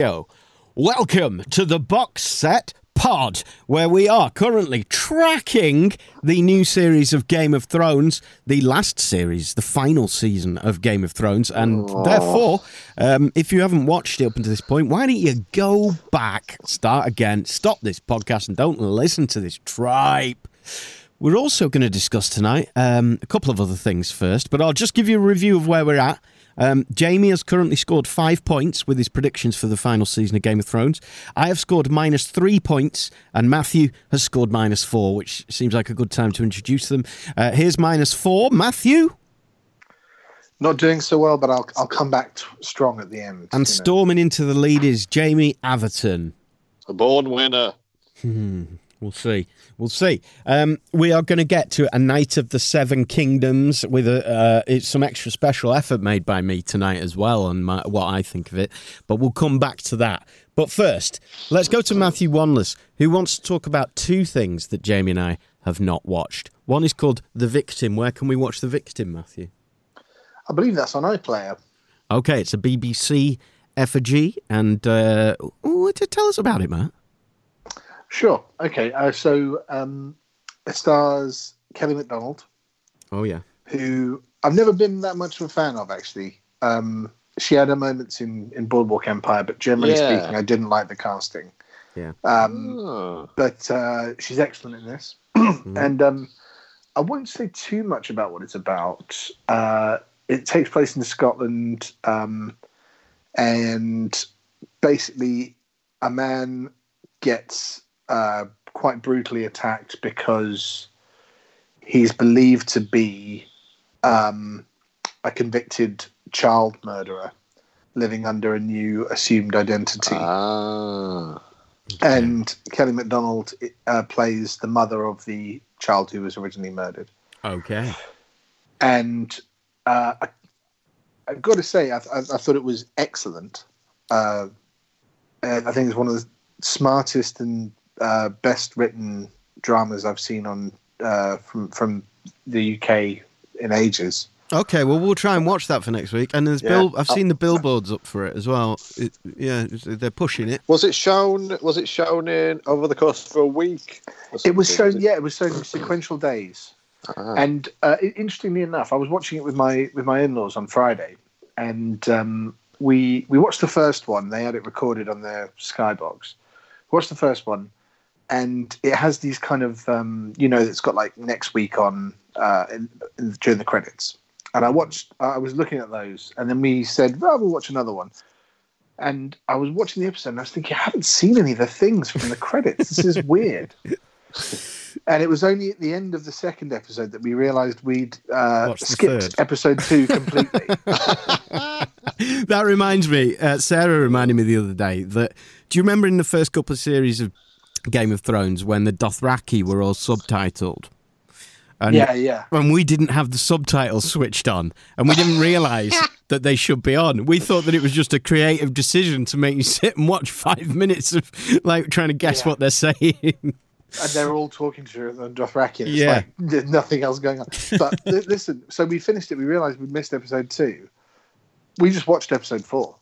Yo, welcome to the box set pod, where we are currently tracking the new series of Game of Thrones, the last series, the final season of Game of Thrones, and therefore, um, if you haven't watched it up until this point, why don't you go back, start again, stop this podcast, and don't listen to this tripe. We're also going to discuss tonight um, a couple of other things first, but I'll just give you a review of where we're at. Um, Jamie has currently scored five points with his predictions for the final season of Game of Thrones. I have scored minus three points, and Matthew has scored minus four, which seems like a good time to introduce them. Uh, here's minus four. Matthew? Not doing so well, but I'll I'll come back t- strong at the end. And you know. storming into the lead is Jamie Atherton. A born winner. We'll see. We'll see. Um, we are going to get to a Knight of the Seven Kingdoms with a, uh, it's some extra special effort made by me tonight as well, on my, what I think of it. But we'll come back to that. But first, let's go to Matthew Wanless, who wants to talk about two things that Jamie and I have not watched. One is called The Victim. Where can we watch The Victim, Matthew? I believe that's on iPlayer. Okay, it's a BBC effigy, and uh, oh, tell us about it, Matt. Sure. Okay. Uh, so um, it stars Kelly Macdonald. Oh yeah. who I've never been that much of a fan of. Actually, um, she had her moments in in Boardwalk Empire, but generally Yeah. speaking, I didn't like the casting. Yeah. Um, Oh. but uh, she's excellent in this. Mm-hmm. and um, I won't say too much about what it's about. Uh, it takes place in Scotland, um, and basically, a man gets uh, quite brutally attacked because he's believed to be um, a convicted child murderer living under a new assumed identity Ah. and Kelly Macdonald uh, plays the mother of the child who was originally murdered. Okay. And uh, I, I've got to say, I, I, I thought it was excellent. Uh, and I think it's one of the smartest and uh, best written dramas I've seen on uh, from from the UK in ages. Okay, well, we'll try and watch that for next week. And there's Yeah. bill. I've seen the billboards up for it as well. It, yeah, they're pushing it. Was it shown? Was it shown in over the course of a week? It was something? shown, yeah, it was shown in sequential days. Ah. And uh, interestingly enough, I was watching it with my with my in-laws on Friday, and um, we we watched the first one. They had it recorded on their Skybox. Watched the first one, and it has these kind of um, you know, it's got like next week on uh, in, in, during the credits. And I watched. I was looking at those, and then we said, "Well, we'll watch another one." And I was watching the episode, and I was thinking, I haven't seen any of the things from the credits. This is weird. And it was only at the end of the second episode that we realised we'd uh, skipped episode two completely. that reminds me. Uh, Sarah reminded me the other day that. Do you remember in the first couple of series of Game of Thrones when the Dothraki were all subtitled? And, yeah, yeah. And we didn't have the subtitles switched on, and we didn't realise that they should be on. We thought that it was just a creative decision to make you sit and watch five minutes of like trying to guess Yeah. what they're saying. And they're all talking to the Dothraki. And it's Yeah. like there's nothing else going on. But listen, so we finished it. We realised we missed episode two. We just watched episode four.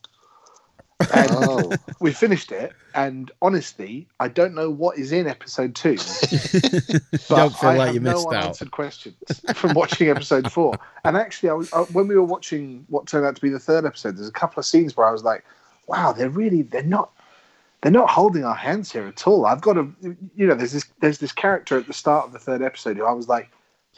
And Oh. we finished it, and honestly, I don't know what is in episode two. but Don't feel I like have you no missed out. unanswered questions from watching episode four. And actually, I was uh, when we were watching what turned out to be the third episode. There's a couple of scenes where I was like, "Wow, they're really they're not they're not holding our hands here at all." I've got to, you know, there's this there's this character at the start of the third episode who I was like,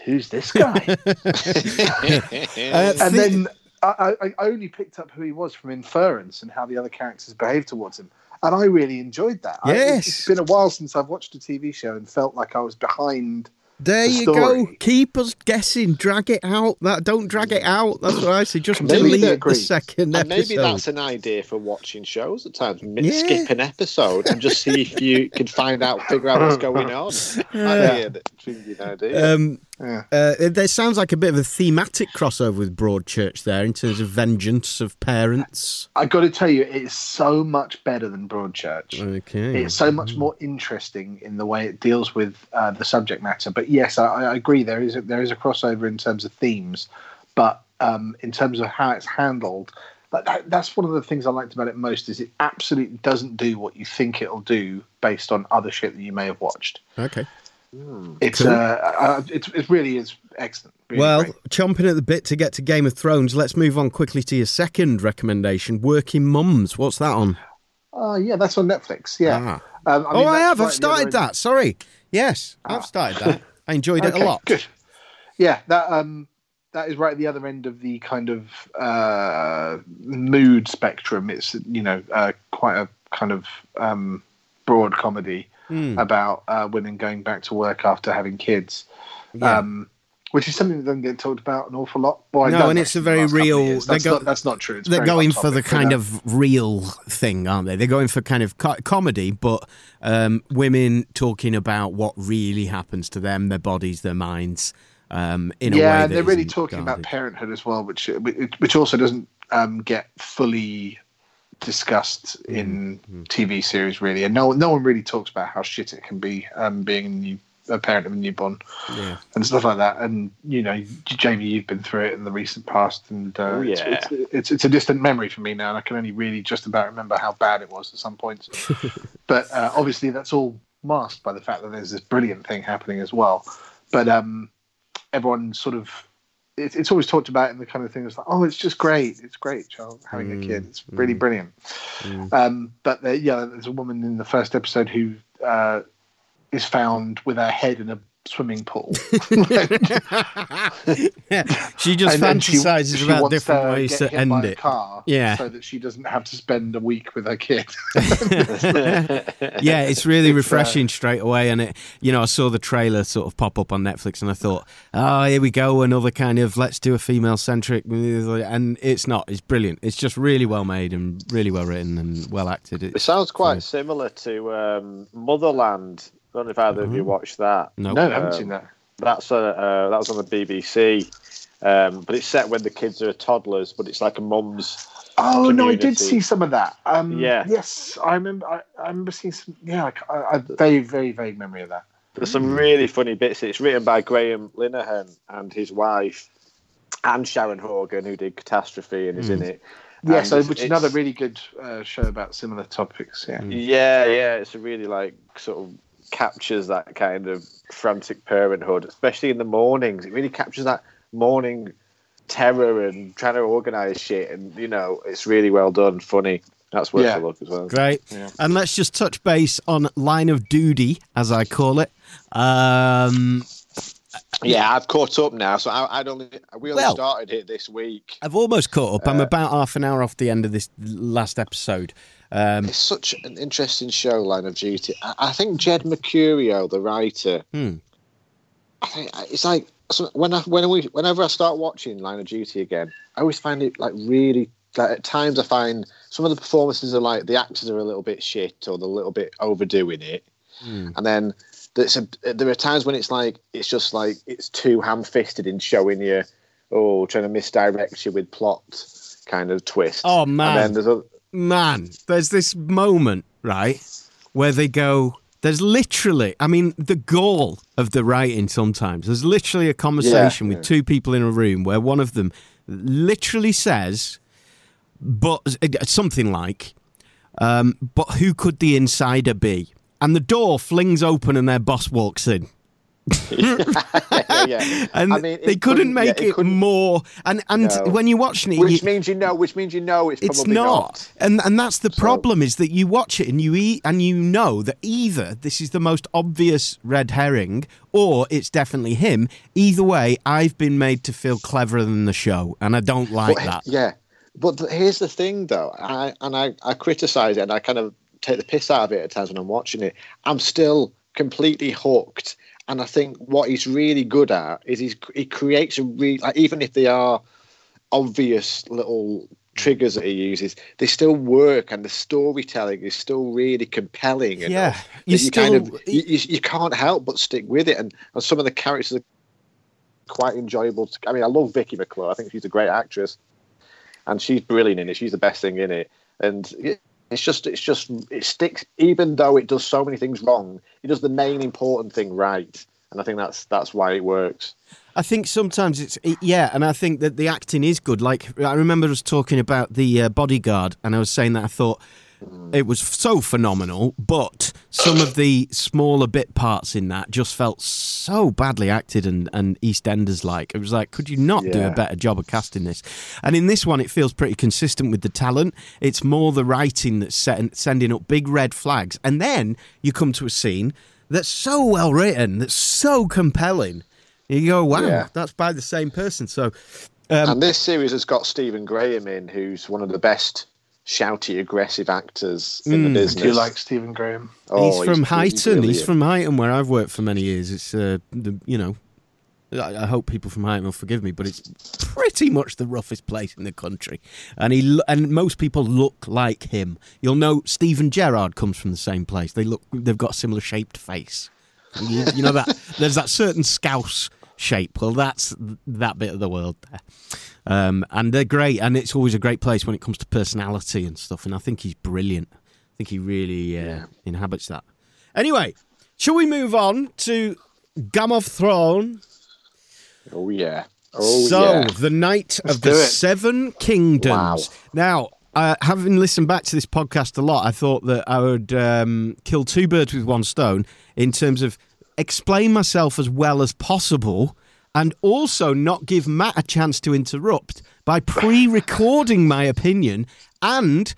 "Who's this guy?" And then I, I, I only picked up who he was from inference and how the other characters behaved towards him. And I really enjoyed that. I- Yes. it's been a while since I've watched a TV show and felt like I was behind There the you story. go. Keep us guessing. Drag it out. That don't drag it out. That's what I say. Just Maybe delete they the agree. second And episode. maybe that's an idea for watching shows at times. Mi- Yeah. Skip an episode and just see if you can find out, figure out what's going on. Idea that intriguing idea. Um, Yeah. uh, there sounds like a bit of a thematic crossover with Broadchurch there in terms of vengeance of parents. I got to tell you, it's so much better than Broadchurch. Okay. It's so much more interesting in the way it deals with uh, the subject matter. But yes, I, I agree. There is a, there is a crossover in terms of themes, but um, in terms of how it's handled, that, that's one of the things I liked about it most. Is it absolutely doesn't do what you think it'll do based on other shit that you may have watched. Okay. It's Cool. uh, uh, it's it really is excellent. Really Well, great. chomping at the bit to get to Game of Thrones, let's move on quickly to your second recommendation Working Mums. What's that on? uh, yeah, that's on Netflix. Yeah. Ah. Um, I oh, I have. I've started other end- that. Sorry. Yes, Ah. I've started that. I enjoyed it Okay, a lot. Good. Yeah, that um, that is right at the other end of the kind of uh, mood spectrum. It's you know uh, quite a kind of um, broad comedy Hmm. about uh, women going back to work after having kids, Yeah. um, which is something that doesn't get talked about an awful lot. Well, No, and it's a very real- That's, go- not, that's not true. It's They're going for the kind of real thing, aren't they? They're going for kind of co- comedy, but um, women talking about what really happens to them, their bodies, their minds, um, in a way. yeah, and they're really talking about parenthood as well, which which also doesn't um, get fully discussed in Mm-hmm. TV series really, and no no one really talks about how shit it can be um, being a, new, a parent of a newborn Yeah. and stuff like that. And you know, Jamie, you've been through it in the recent past, and uh, Oh, it's, yeah. it's, it's it's a distant memory for me now, and I can only really just about remember how bad it was at some points. but uh, obviously, that's all masked by the fact that there's this brilliant thing happening as well. But um, everyone sort of it, it's always talked about in the kind of thing that's like, oh, it's just great, it's great, child having a kid, it's really brilliant. Um, but there, yeah, there's a woman in the first episode who uh, is found with her head in a swimming pool. yeah. She just And she- fantasizes she about wants different to ways to end it. car Yeah. so that she doesn't have to spend a week with her kid. yeah, it's really It's, uh, refreshing straight away. And it, you know, I saw the trailer sort of pop up on Netflix, and I thought, oh, here we go, another kind of let's do a female centric, and it's not. It's brilliant. It's just really well made and really well written and well acted. It It's, sounds quite similar to um, Motherland. I don't know if either of you watched that. no, no, I haven't Um, seen that. That's a, uh, that was on the BBC, um, but it's set when the kids are toddlers. But it's like a mum's. Oh no, I did see some of that. Um, Yeah. Yes, I remember. I, I remember seeing some. Yeah, like, I, I very, very vague memory of that. There's some really funny bits. It's written by Graham Linehan and his wife, and Sharon Horgan, who did Catastrophe and is in it. Yeah, And so which is another really good uh, show about similar topics. Yeah. Yeah, yeah, it's a really like sort of captures that kind of frantic parenthood, especially in the mornings. It really captures that morning terror and trying to organize shit, and you know, it's really well done, funny. That's worth Yeah. a look as well. Great. And let's just touch base on Line of Duty, as I call it. Um, Yeah, I've caught up now, so I, I'd only we only Well- started it this week. I've almost caught up. Uh, I'm about half an hour off the end of this last episode. Um, It's such an interesting show, Line of Duty. I, I think Jed Mercurio, the writer, Hmm. I think it's like so when I when we whenever I start watching Line of Duty again, I always find it like really. Like at times, I find some of the performances are like the actors are a little bit shit or they're a little bit overdoing it, Hmm. and then there's a, there are times when it's like it's just like it's too ham-fisted in showing you, oh, trying to misdirect you with plot kind of twist. Oh, man. And then there's a man, there's this moment, right, where they go. There's literally, I mean, the gall of the writing sometimes. There's literally a conversation Yeah, with two people in a room where one of them literally says, but something like, um, but who could the insider be? And the door flings open and their boss walks in. Yeah, yeah. And I mean, they it couldn't yeah, make it, couldn't- more. And and No. when you watch it, Which you, means you know. Which means you know it's, it's probably not. and and that's the problem is that you watch it and you eat and you know that either this is the most obvious red herring or it's definitely him. Either way, I've been made to feel cleverer than the show, and I don't like But, that. Yeah, but here's the thing, though. I and I, I criticize it, and I kind of take the piss out of it at times when I'm watching it. I'm still completely hooked, And I think what he's really good at is he's, he creates a real, like, even if they are obvious little triggers that he uses, they still work, and the storytelling is still really compelling. Yeah, you still- kind of you, you, you can't help but stick with it, and, and some of the characters are quite enjoyable. To, I mean, I love Vicky McClure. I think she's a great actress, and she's brilliant in it. She's the best thing in it, and it, it's just it's just it sticks. Even though it does so many things wrong, it does the main important thing right, and I think that's that's why it works. I think sometimes it's it, yeah, and I think that the acting is good. Like I remember us talking about the uh, bodyguard, and I was saying that I thought it was so phenomenal, but some of the smaller bit parts in that just felt so badly acted and and EastEnders like. It was like, could you not do a better job of casting this? And in this one, it feels pretty consistent with the talent. It's more the writing that's set, sending up big red flags, and then you come to a scene that's so well written, that's so compelling. You go, wow, Yeah. that's by the same person. So, Um, and this series has got Stephen Graham in, who's one of the best shouty, aggressive actors in the business. Do you like Stephen Graham? Oh, he's from Huyton. He's from Huyton, where I've worked for many years. It's, uh, the, you know, I, I hope people from Huyton will forgive me, but it's pretty much the roughest place in the country. And he and most people look like him. You'll know Steven Gerrard comes from the same place. They look, they've got a similar shaped face. You, you know that there's that certain Scouse shape. Well, that's that bit of the world there. Um, and they're great, and it's always a great place when it comes to personality and stuff. And I think he's brilliant. I think he really uh, Yeah. inhabits that. Anyway, shall we move on to Game of Thrones? Oh yeah. Oh so, yeah. the Knight of the. Seven Kingdoms. Wow. Now, uh, having listened back to this podcast a lot, I thought that I would um, kill two birds with one stone in terms of explain myself as well as possible and also not give Matt a chance to interrupt by pre recording my opinion and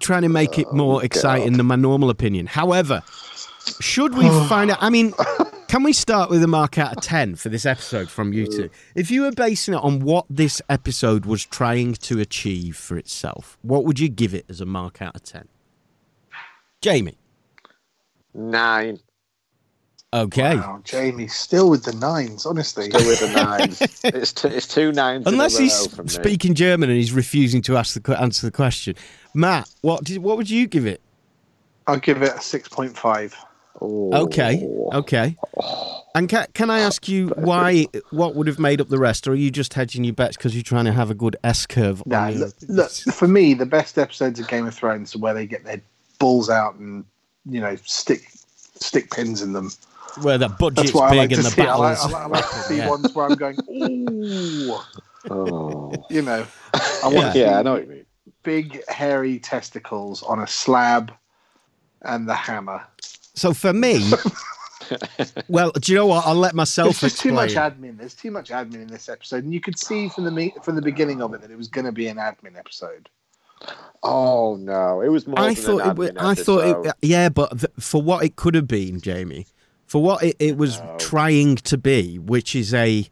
trying to make it oh, more exciting than my normal opinion. However, should we find out? I mean, can we start with a mark out of 10 for this episode from you two? If you were basing it on what this episode was trying to achieve for itself, what would you give it as a mark out of 10? Jamie. Nine. Okay. Wow, Jamie, still with the nines, honestly. Still with the nines. it's two, it's two nines. Unless in he's from me. speaking German and he's refusing to ask the que- answer the question. Matt, what did, what would you give it? I'll give it a 6.5. Oh. Okay. Okay. And can, can I ask you why? What would have made up the rest, or are you just hedging your bets because you're trying to have a good S curve? Nah, your- look, look, for me, the best episodes of Game of Thrones are where they get their balls out and, you know, stick stick pins in them. Where the budget's That's I big like and the see. I battles. like, I like, I like to see Yeah. ones where I'm going, ooh, Oh. you know. I want to Yeah, I know what you mean. big, hairy testicles on a slab and the hammer. So for me, well, do you know what? I'll let myself There's just too much admin. There's too much admin in this episode, and you could see from the me- from the beginning of it that it was going to be an admin episode. Oh no, it was more. I than thought an it. Was, admin I thought it. Yeah, but th- for what it could have been, Jamie, for what it, it was No. trying to be, which is a.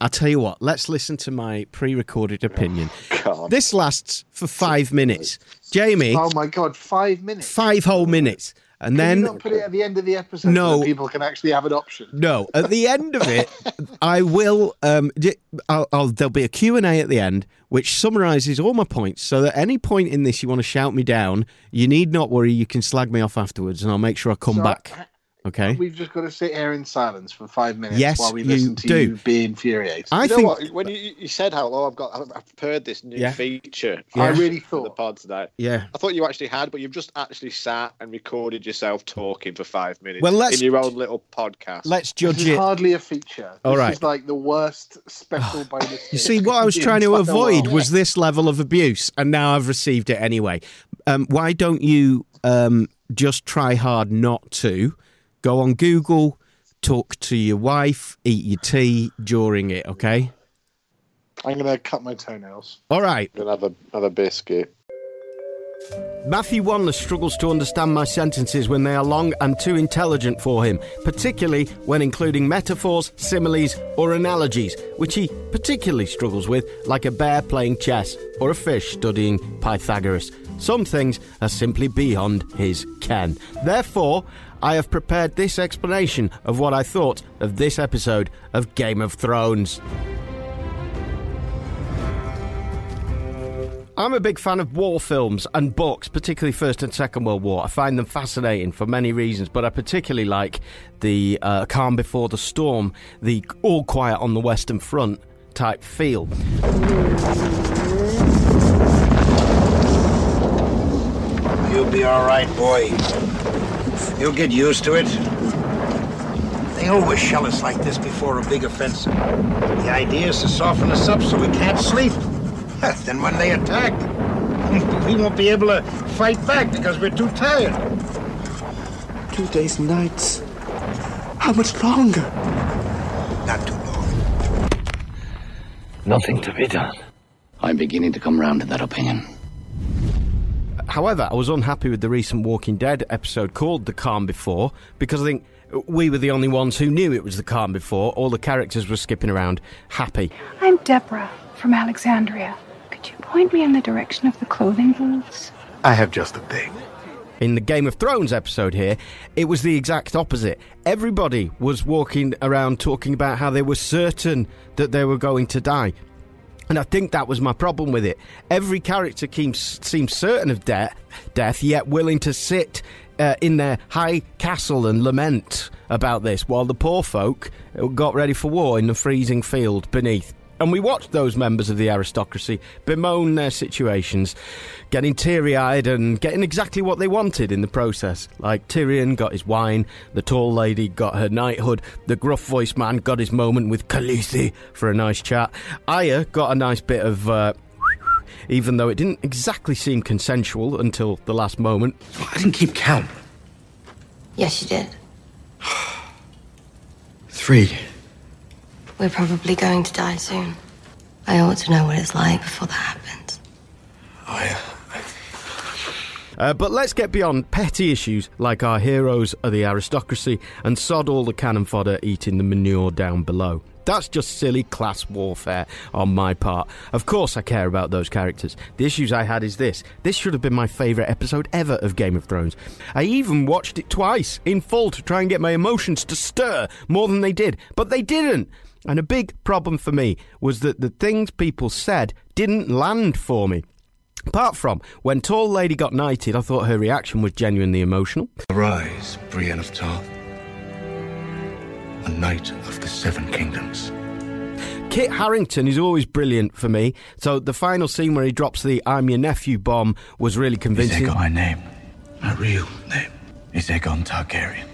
I'll tell you what. Let's listen to my pre-recorded opinion. God. This lasts for five minutes, Jamie. Oh my god, five minutes. Five whole minutes, and Can then you not put it at the end of the episode No. so people can actually have an option? No, at the end of it, I will. Um, I'll, I'll, there'll be a Q and A at the end, which summarises all my points. So that any point in this you want to shout me down, you need not worry. You can slag me off afterwards, and I'll make sure I come So, back. uh, Okay. We've just got to sit here in silence for five minutes Yes, while we you listen to do. you be infuriated. I you know think. what? When you, you said how, oh, I've got, I've prepared this new Yeah. feature Yeah. I really thought the thought. pod tonight. Yeah. I thought you actually had, but you've just actually sat and recorded yourself talking for five minutes Well, let's- in your own little podcast. Let's This judge is it. hardly a feature. All this right. is like the worst special bonus. You see, what I was trying to avoid world. was this level of abuse, and now I've received it anyway. Um, why don't you um, just try hard not to? Go on Google, talk to your wife, eat your tea during it, okay? I'm going to cut my toenails. All right. Gonna have a have a biscuit. Matthew Wanless struggles to understand my sentences when they are long and too intelligent for him, particularly when including metaphors, similes, or analogies, which he particularly struggles with, like a bear playing chess or a fish studying Pythagoras. Some things are simply beyond his ken. Therefore, I have prepared this explanation of what I thought of this episode of Game of Thrones. I'm a big fan of war films and books, particularly First and Second World War. I find them fascinating for many reasons, but I particularly like the uh, Calm Before the Storm, the All Quiet on the Western Front type feel. You'll be all right, boy. You'll get used to it. They always shell us like this before a big offensive. The idea is to soften us up so we can't sleep. then when they attack, we won't be able to fight back because we're too tired. Two days and nights. How much longer? Not too long. Nothing to be done. I'm beginning to come round to that opinion. However, I was unhappy with the recent Walking Dead episode called The Calm Before because I think we were the only ones who knew it was The Calm Before. All the characters were skipping around happy. I'm Deborah from Alexandria. Could you point me in the direction of the clothing booths? I have just a thing. In the Game of Thrones episode here, it was the exact opposite. Everybody was walking around talking about how they were certain that they were going to die. And I think that was my problem with it. Every character seems, seems certain of death, death, yet willing to sit uh, in their high castle and lament about this, while the poor folk got ready for war in the freezing field beneath. And we watched those members of the aristocracy bemoan their situations, getting teary eyed and getting exactly what they wanted in the process. Like Tyrion got his wine, the tall lady got her knighthood, the gruff voiced man got his moment with Khaleesi for a nice chat. Arya got a nice bit of. Uh, even though it didn't exactly seem consensual until the last moment. I didn't keep count. Yes, you did. Three. We're probably going to die soon. I ought to know what it's like before that happens. I, Uh, but let's get beyond petty issues like our heroes are the aristocracy and sod all the cannon fodder eating the manure down below. That's just silly class warfare on my part. Of course, I care about those characters. The issues I had is this this should have been my favourite episode ever of Game of Thrones. I even watched it twice in full to try and get my emotions to stir more than they did, but they didn't. And a big problem for me was that the things people said didn't land for me. Apart from when Tall Lady got knighted, I thought her reaction was genuinely emotional. Arise, Brienne of Tarth. A knight of the Seven Kingdoms. Kit Harington is always brilliant for me, so the final scene where he drops the I'm your nephew bomb was really Is convincing. Aegon my name? My real name is Aegon Targaryen.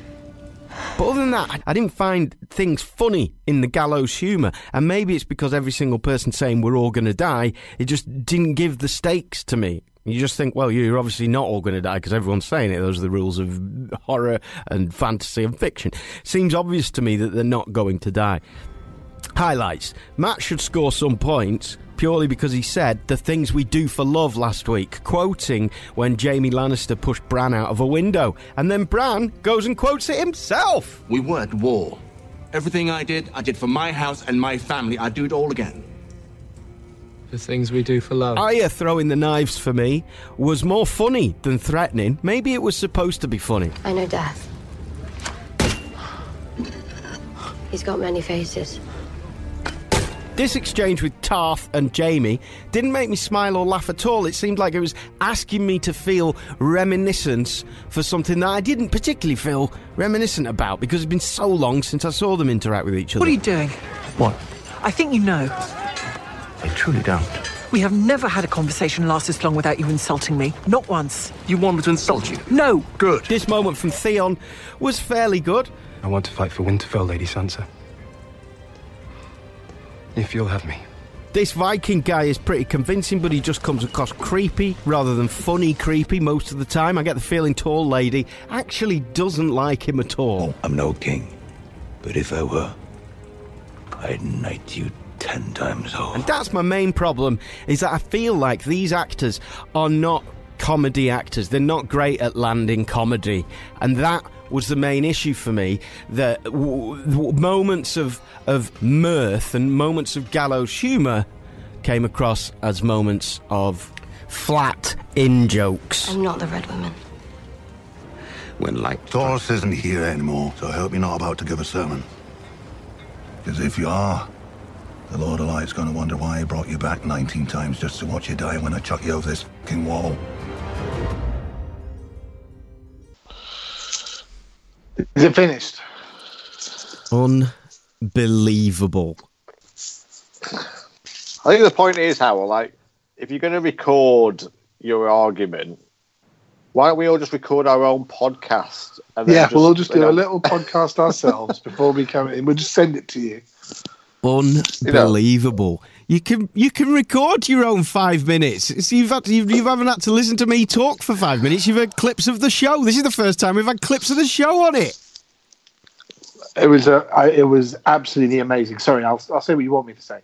But other than that, I- didn't find things funny in the gallows humour. And maybe it's because every single person saying we're all going to die, it just didn't give the stakes to me. You just think, well, you're obviously not all going to die because everyone's saying it. Those are the rules of horror and fantasy and fiction. Seems obvious to me that they're not going to die. Highlights Matt should score some points purely because he said the things we do for love last week, quoting when Jaime Lannister pushed Bran out of a window. And then Bran goes and quotes it himself. We were at war. Everything I did, I did for my house and my family. I'd do it all again. The things we do for love. Arya throwing the knives for me was more funny than threatening. Maybe it was supposed to be funny. I know death. He's got many faces. This exchange with Tarth and Jaime didn't make me smile or laugh at all. It seemed like it was asking me to feel reminiscence for something that I didn't particularly feel reminiscent about because it's been so long since I saw them interact with each other. What are you doing? What? I think you know. I truly don't. We have never had a conversation last this long without you insulting me. Not once. You want me to insult you? No. Good. This moment from Theon was fairly good. I want to fight for Winterfell, Lady Sansa. If you'll have me. This Viking guy is pretty convincing, but he just comes across creepy rather than funny creepy most of the time. I get the feeling Tall Lady actually doesn't like him at all. Oh, I'm no king. But if I were, I'd knight you ten times over. And that's my main problem, is that I feel like these actors are not comedy actors. They're not great at landing comedy, and that was the main issue for me. That w- w- moments of of mirth and moments of gallows humour came across as moments of flat in jokes. I'm not the Red Woman. When light. Thoros isn't here anymore, so I hope you're not about to give a sermon. Because if you are, the Lord of Light's gonna wonder why he brought you back 19 times just to watch you die when I chuck you over this fucking wall. Is it finished? Unbelievable. I think the point is, Hywel, like, if you're going to record your argument, why don't we all just record our own podcast? And then Yeah, we'll all just, just do know- a little podcast ourselves before we come in. We'll just send it to you. Unbelievable. You can you can record your own five minutes. So you've had you've, you haven't had to listen to me talk for five minutes. You've had clips of the show. This is the first time we've had clips of the show on it. It was uh, I, it was absolutely amazing. Sorry, I'll I'll say what you want me to say.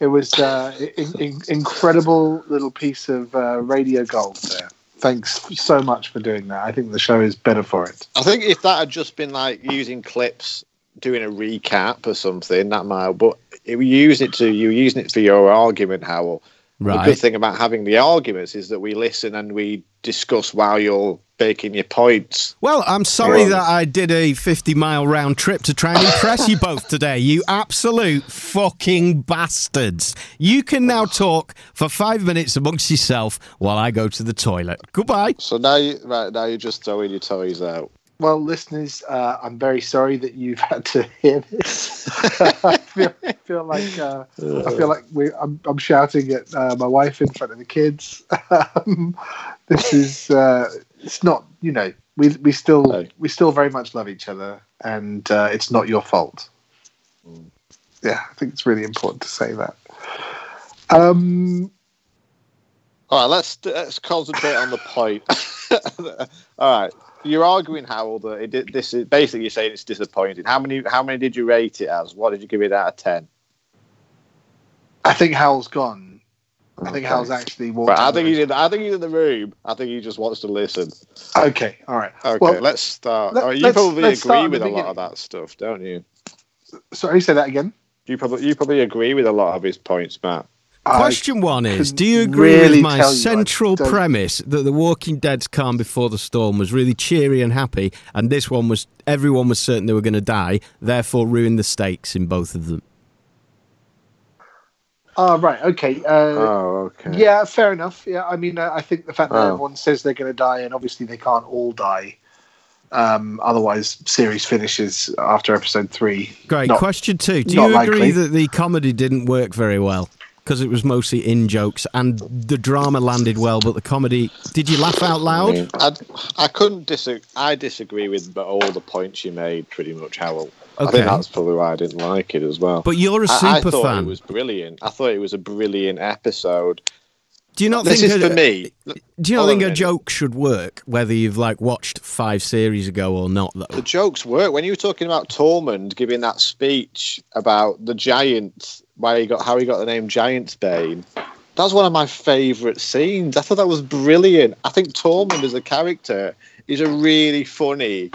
It was uh, in, in, incredible little piece of uh, radio gold there. Thanks so much for doing that. I think the show is better for it. I think if that had just been like using clips, doing a recap or something, that might. But you use it to, you're using it for your argument, Hywel. The good thing about having the arguments is that we listen and we discuss while you're making your points. Well, I'm sorry that I did a 50 mile round trip to try and impress you both today. You absolute fucking bastards. You can now talk for five minutes amongst yourself while I go to the toilet. Goodbye. So now, you, right now you're just throwing your toys out. Well, listeners, uh, I'm very sorry that you've had to hear this. I feel, I feel like uh, I feel like we, I'm, I'm shouting at uh, my wife in front of the kids. um, this is uh, it's not you know we we still we still very much love each other, and uh, it's not your fault. Yeah, I think it's really important to say that. Um, All right, let's let's concentrate on the point. All right, you're arguing Hywel that it, this is basically you're saying it's disappointing. How many how many did you rate it as? What did you give it out of ten? I think Hywel's gone. I think Okay. Hywel's actually walked. Right, I think he's in. I think he's in the room. I think he just wants to listen. Okay, all right. Okay, Well, let's start. let- oh, you let's- probably let's agree with a lot of that stuff, don't you? Sorry, say that again. You probably you probably agree with a lot of his points, Matt. Question one is Do you agree really with my tell you I central premise that The Walking Dead's Calm Before the Storm was really cheery and happy, and this one was everyone was certain they were going to die, therefore ruined the stakes in both of them? Oh, right. Okay. Uh, Oh, okay. Yeah, fair enough. Yeah, I mean, uh, I think the fact that Oh. everyone says they're going to die, and obviously they can't all die. Um, otherwise, series finishes after episode three. Great. Not- Question two Do not you agree likely. that the comedy didn't work very well? Because it was mostly in jokes and the drama landed well, but the comedy. Did you laugh out I, loud? I, I couldn't disagree. I disagree with all the points you made, pretty much, Hywel. I think that's probably why I didn't like it as well. But you're a super thought fan. It was brilliant. I thought it was a brilliant episode. Do you not this think is a- for me? Do you not think a a joke should work, whether you've like watched five series ago or not? Though The jokes work. When you were talking about Tormund giving that speech about the giant, why he got how he got the name Giant's Bane, that was one of my favourite scenes. I thought that was brilliant. I think Tormund as a character is a really funny,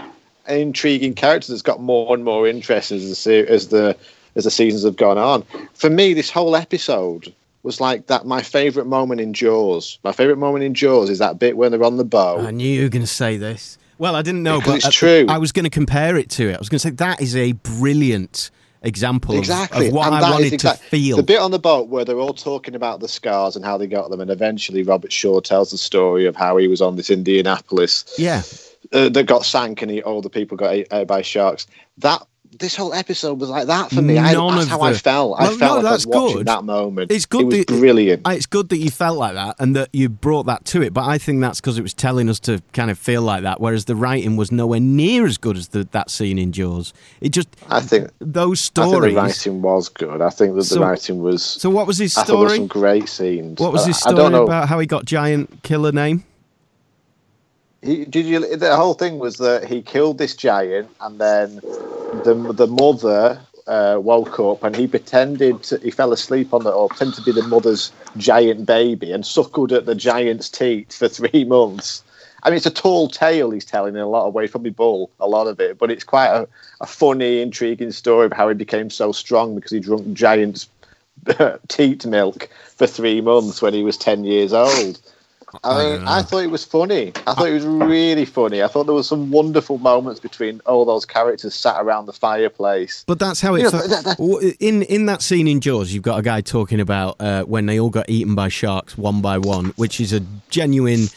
and intriguing character that's got more and more interest as the as the as the seasons have gone on. For me, this whole episode was like that. My favourite moment in Jaws. My favourite moment in Jaws is that bit when they're on the boat. I knew you were going to say this. Well, I didn't know, Because but it's I- true. I was going to compare it to it. I was going to say that is a brilliant example exactly of, what and I wanted exact- to feel. The bit on the boat where they're all talking about the scars and how they got them, and eventually Robert Shaw tells the story of how he was on this Indianapolis yeah, uh, that got sank and he, all the people got ate, ate by sharks. That this whole episode was like that for me. I, that's how I the- felt. I felt no, like I was that's watching good. that moment. It's good It was that- brilliant. It's good that you felt like that and that you brought that to it, but I think that's because it was telling us to kind of feel like that. Whereas the writing was nowhere near as good as the, that scene in Jaws. It just I think those I think stories. the writing was good. I think that So- the writing was. so what was his I thought there were story? some great scenes. What was I- his I story about how he got giant killer name? He, did you? The whole thing was that he killed this giant, and then the the mother uh, woke up and he pretended to, he fell asleep on the or pretended to be the mother's giant baby and suckled at the giant's teat for three months. I mean, it's a tall tale he's telling in a lot of ways, probably bull, a lot of it, but it's quite a, a funny, intriguing story of how he became so strong because he drank giant's teat milk for three months when he was 10 years old. I mean, I thought it was funny. I thought it was really funny. I thought there was some wonderful moments between all those characters sat around the fireplace. But that's how it. You know, that- that- in in that scene in Jaws, you've got a guy talking about uh, when they all got eaten by sharks one by one, which is a genuine,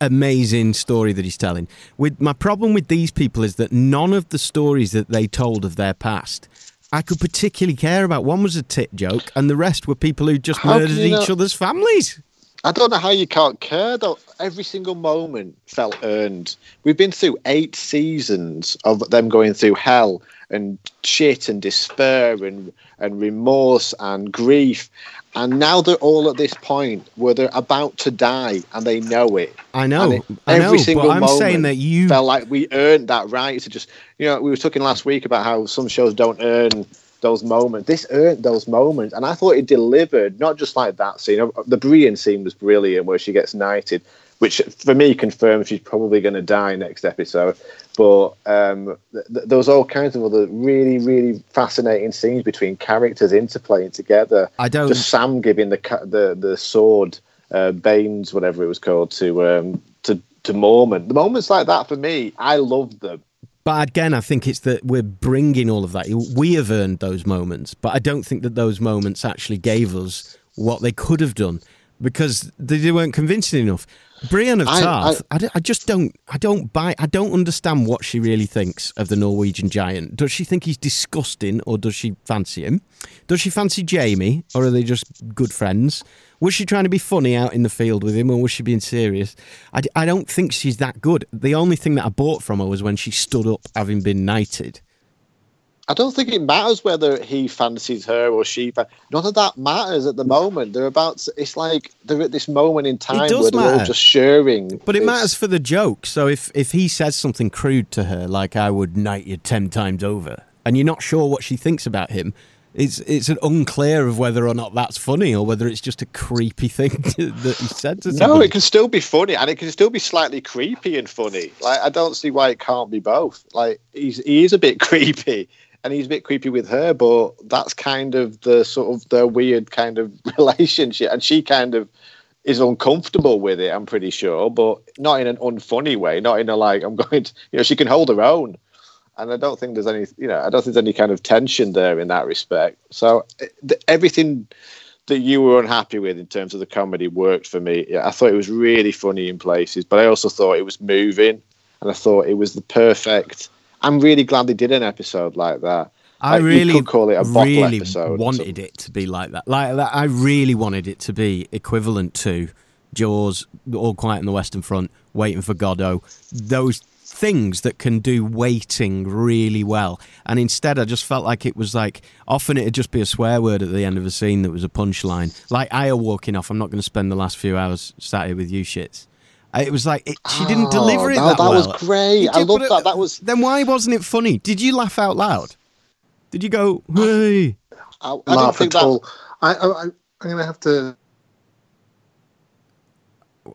amazing story that he's telling. With my problem with these people is that none of the stories that they told of their past. I could particularly care about. One was a tit joke, and the rest were people who just How murdered each not- other's families. I don't know how you can't care though. Every single moment felt earned. We've been through eight seasons of them going through hell and shit and despair and and remorse and grief. And now they're all at this point where they're about to die and they know it. I know, it- I every know, single I'm moment saying that you felt like we earned that right to just you know we were talking last week about how some shows don't earn those moments this earned those moments and i thought it delivered not just like that scene the brienne scene was brilliant where she gets knighted which for me confirms she's probably going to die next episode but um, th- th- there was all kinds of other really really fascinating scenes between characters interplaying together I don't- just sam giving the ca- the the sword uh, banes whatever it was called to um, to to Mormont. The moments like that for me, I loved them. But again, I think it's that we're bringing all of that. We have earned those moments, but I don't think that those moments actually gave us what they could have done because they weren't convincing enough. Brienne of Tarth, I, I- I just don't, I don't buy, I don't understand what she really thinks of the Norwegian giant. Does she think he's disgusting, or does she fancy him? Does she fancy Jaime, or are they just good friends? Was she trying to be funny out in the field with him, or was she being serious? I, I don't think she's that good. The only thing that I bought from her was when she stood up, having been knighted. I don't think it matters whether he fancies her or she. None of that matters at the moment. They're about. To, it's like they're at this moment in time where they're all just sharing. But it matters for the joke. So if if he says something crude to her, like "I would knight you ten times over," and you're not sure what she thinks about him, it's it's an unclear of whether or not that's funny or whether it's just a creepy thing to, that he said to No, it can still be funny, and it can still be slightly creepy and funny. Like I don't see why it can't be both. Like he's he is a bit creepy, and he's a bit creepy with her, but that's kind of the sort of the weird kind of relationship, and she kind of is uncomfortable with it. I'm pretty sure, but not in an unfunny way. Not in a like I'm going to, you know, she can hold her own. And I don't think there's any, you know, I don't think there's any kind of tension there in that respect. So eh, the, everything that you were unhappy with in terms of the comedy worked for me. Yeah, I thought it was really funny in places, but I also thought it was moving, and I thought it was the perfect. I'm really glad they did an episode like that. I Like, really, could call it a really episode. wanted it to be like that. Like that, I really wanted it to be equivalent to Jaws, All Quiet on the Western Front, Waiting for Godot. Those things that can do waiting really well. And instead, I just felt like it was like often it'd just be a swear word at the end of a scene that was a punchline. Like Arya walking off. I'm not going to spend the last few hours sat here with you shits. It was like it, she didn't Oh, deliver it no, that, that was great. You I did, love that. That was- Then why wasn't it funny? Did you laugh out loud? Did you go, hey? I, I don't laugh think at that. all. I, I, I, I'm going to have to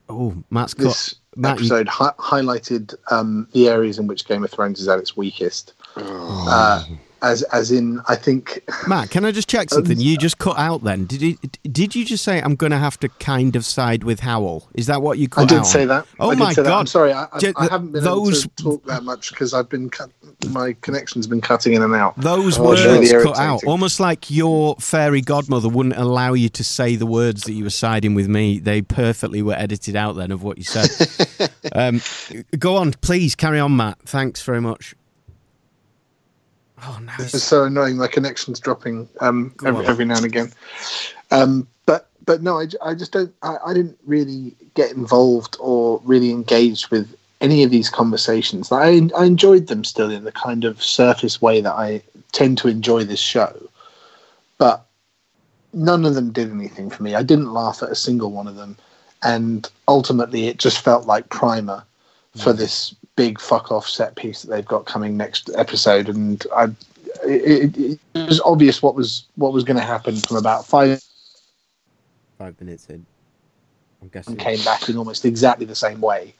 Oh, Matt's cut. this Matt, you- episode hi- highlighted um, the areas in which Game of Thrones is at its weakest. Uh, as as in, I think Matt, can I just check something? You just cut out then. Did you, did you just say I'm going to have to kind of side with Hywel? Is that what you cut I did out? say that. Oh I my say that. god! I'm sorry. I, I, I haven't been those able to talk that much because I've been cut, my connection's been cutting in and out. those Oh, words really cut out, almost like your fairy godmother wouldn't allow you to say the words that you were siding with me. They perfectly were edited out then of what you said. um, go on, please carry on, Matt. Thanks very much. Oh no! It's so annoying. My connection's dropping um, every, every now and again. Um, but but no, I just don't. I, I didn't really get involved or really engaged with any of these conversations. I I enjoyed them still in the kind of surface way that I tend to enjoy this show, but none of them did anything for me. I didn't laugh at a single one of them, and ultimately, it just felt like primer for this big fuck off set piece that they've got coming next episode. And I, it, it, it was obvious what was what was going to happen from about five Five minutes in. I'm guessing. and came back in almost exactly the same way,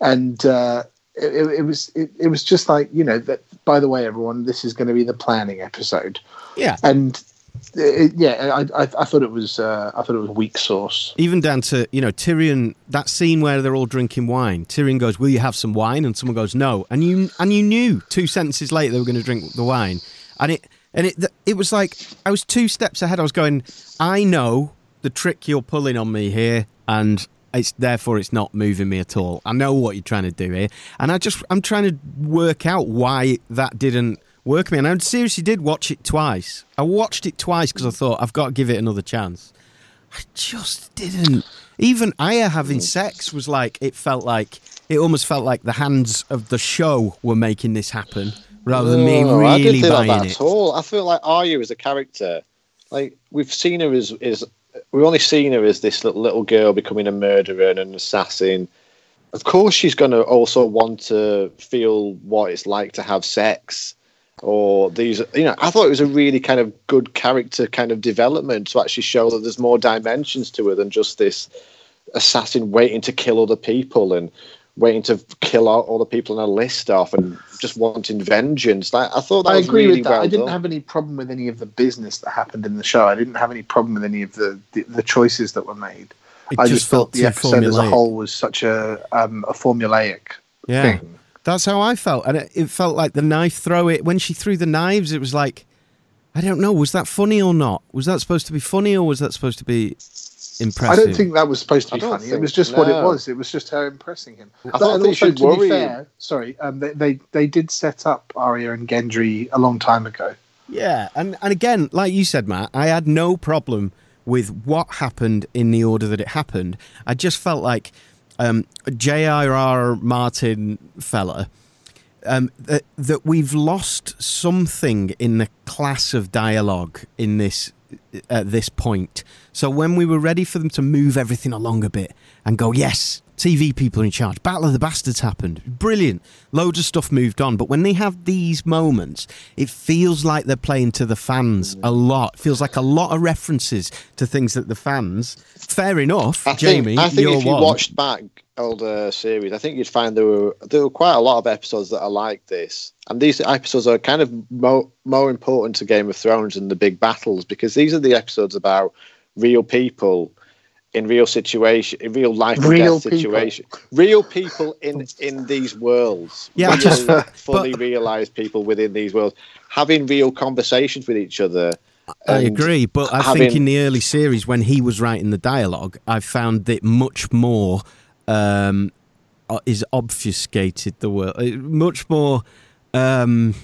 and uh, it, it, it was it, it was just like you know that. By the way, everyone, this is going to be the planning episode, Yeah. and it, yeah, I, I I thought it was uh, I thought it was weak sauce. Even down to, you know, Tyrion, that scene where they're all drinking wine. Tyrion goes, Will you have some wine? And someone goes, No. And you and you knew two sentences later they were going to drink the wine. And it and it it was like I was two steps ahead. I was going, I know the trick you're pulling on me here, and it's therefore it's not moving me at all. I know what you're trying to do here. And I just I'm trying to work out why that didn't work me. And I seriously did watch it twice. I watched it twice because I thought I've got to give it another chance. I just didn't. Even Arya having mm. sex was like it felt like it almost felt like the hands of the show were making this happen rather than me No, I didn't really like buying that it. at all. I feel like Arya as a character, like we've seen her as is we've only seen her as this little, little girl becoming a murderer and an assassin. Of course, she's going to also want to feel what it's like to have sex, or these. You know, I thought it was a really kind of good character kind of development to actually show that there's more dimensions to her than just this assassin waiting to kill other people and waiting to kill all, all the people on a list off and just wanting vengeance. Like, I thought that I was agree really with that. well I didn't done. have any problem with any of the business that happened in the show. I didn't have any problem with any of the the, the choices that were made. It I just just felt felt the too episode as a whole was such a um, a formulaic Yeah, thing. That's how I felt, and it, it felt like the knife throw. It when she threw the knives, it was like I don't know. Was that funny or not? Was that supposed to be funny or was that supposed to be impressive? I don't think that was supposed to be don't funny. It was just what it was. It was just her impressing him. I thought they should worry fair, sorry, um, they, they they did set up Arya and Gendry a long time ago. Yeah, and and again, like you said, Matt, I had no problem with what happened in the order that it happened. I just felt like um, J.R.R. Martin fella. Um, that, that we've lost something in the class of dialogue in this at this point. So when we were ready for them to move everything along a bit and go, yes, TV people are in charge. Battle of the Bastards happened. Brilliant. Loads of stuff moved on. But when they have these moments, it feels like they're playing to the fans a lot. It feels like a lot of references to things that the fans, fair enough, I Jamie, think, I think if you one. watched back older series, I think you'd find there were there were quite a lot of episodes that are like this, and these episodes are kind of more more important to Game of Thrones than the big battles because these are the episodes about real people in real situation, in real life and Real situation, real people in in these worlds. Yeah, real, just- fully but- realized people within these worlds having real conversations with each other. I agree, but I having- think in the early series when he was writing the dialogue, I found it much more um, uh, is obfuscated the word uh, much more um,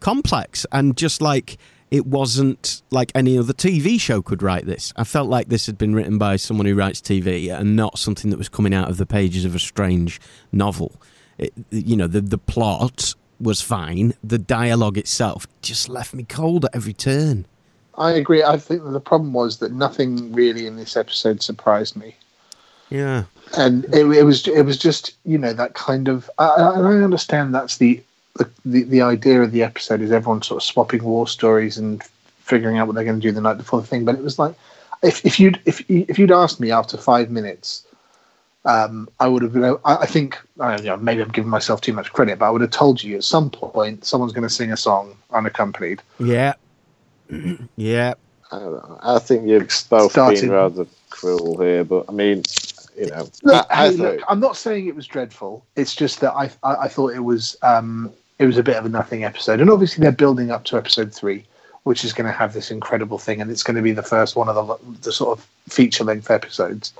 complex and just like it wasn't like any other TV show could write this. I felt like this had been written by someone who writes TV and not something that was coming out of the pages of a strange novel. It, you know, the the plot was fine. The dialogue itself just left me cold at every turn. I agree. I think that the problem was that nothing really in this episode surprised me. Yeah. and it, it was it was just you know that kind of I I understand that's the, the the the idea of the episode is everyone sort of swapping war stories and figuring out what they're going to do the night before the thing but it was like if if you'd if if you'd asked me after five minutes um, I would have been I, I think I don't know, maybe I'm giving myself too much credit but I would have told you at some point someone's going to sing a song unaccompanied Yeah. yeah. I. I think you're both Started- being rather cruel here, but I mean, you know, Look, I, I hey, thought look, I'm not saying it was dreadful. It's just that I, I, I thought it was um, it was a bit of a nothing episode, and obviously they're building up to episode three, which is going to have this incredible thing, and it's going to be the first one of the the sort of feature length episodes.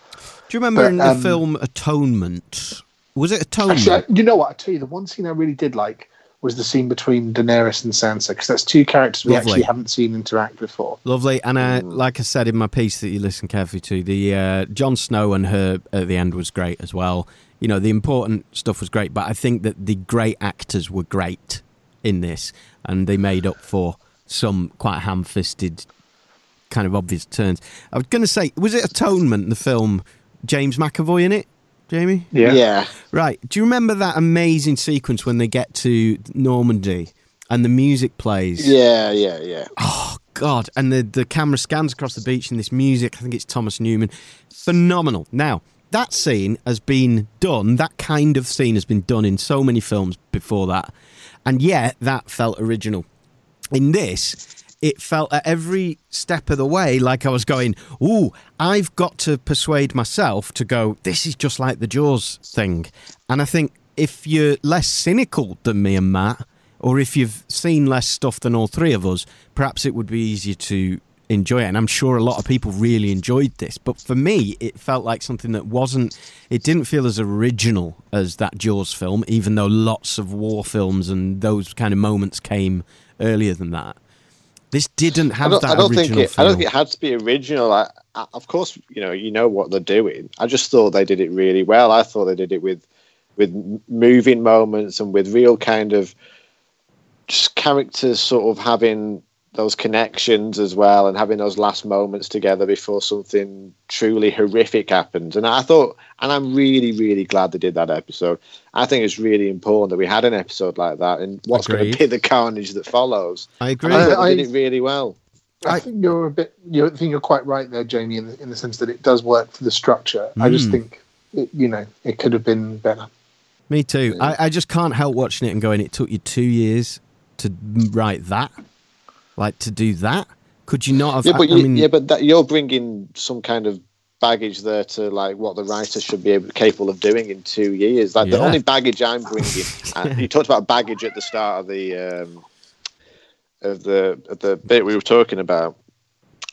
Do you remember But, in the um, film Atonement? Was it Atonement? Actually, you know what? I tell you, the one scene I really did like was the scene between Daenerys and Sansa, because that's two characters we Lovely. actually haven't seen interact before. Lovely, and I, like I said in my piece that you listen carefully to, the uh, Jon Snow and her at the end was great as well. You know, the important stuff was great, but I think that the great actors were great in this, and they made up for some quite ham-fisted, kind of obvious turns. I was going to say, was it Atonement, the film? James McAvoy in it, Jamie? Yeah. Yeah. Right. Do you remember that amazing sequence when they get to Normandy and the music plays. Yeah, yeah, yeah. Oh God! And the the camera scans across the beach and this music. I think it's Thomas Newman. Phenomenal. Now that scene has been done. That kind of scene has been done in so many films before that, and yet that felt original. In this, it felt at every step of the way like I was going, Ooh, I've got to persuade myself to go, this is just like the Jaws thing. And I think if you're less cynical than me and Matt, or if you've seen less stuff than all three of us, perhaps it would be easier to enjoy it. And I'm sure a lot of people really enjoyed this. But for me, it felt like something that wasn't, it didn't feel as original as that Jaws film, even though lots of war films and those kind of moments came earlier than that. This didn't have I don't, that I don't original think it. feel. I don't think it had to be original. I, I, of course, you know, you know what they're doing. I just thought they did it really well. I thought they did it with, with moving moments and with real kind of, just characters sort of having those connections as well and having those last moments together before something truly horrific happens. And I thought, and I'm really, really glad they did that episode. I think it's really important that we had an episode like that and what's going to be the carnage that follows. I agree. And I, thought I- did it really well. I think you're a bit. You think you're quite right there, Jamie, in the, in the sense that it does work for the structure. I just Mm. think, it, you know, it could have been better. Me too. I, I just can't help watching it and going, it took you two years to write that? Like, to do that? Could you not have? Yeah, but I you, mean, yeah, but that, you're bringing some kind of baggage there to like what the writer should be able, capable of doing in two years. Like the only baggage I'm bringing. and you talked about baggage at the start of the um, of the of the bit we were talking about.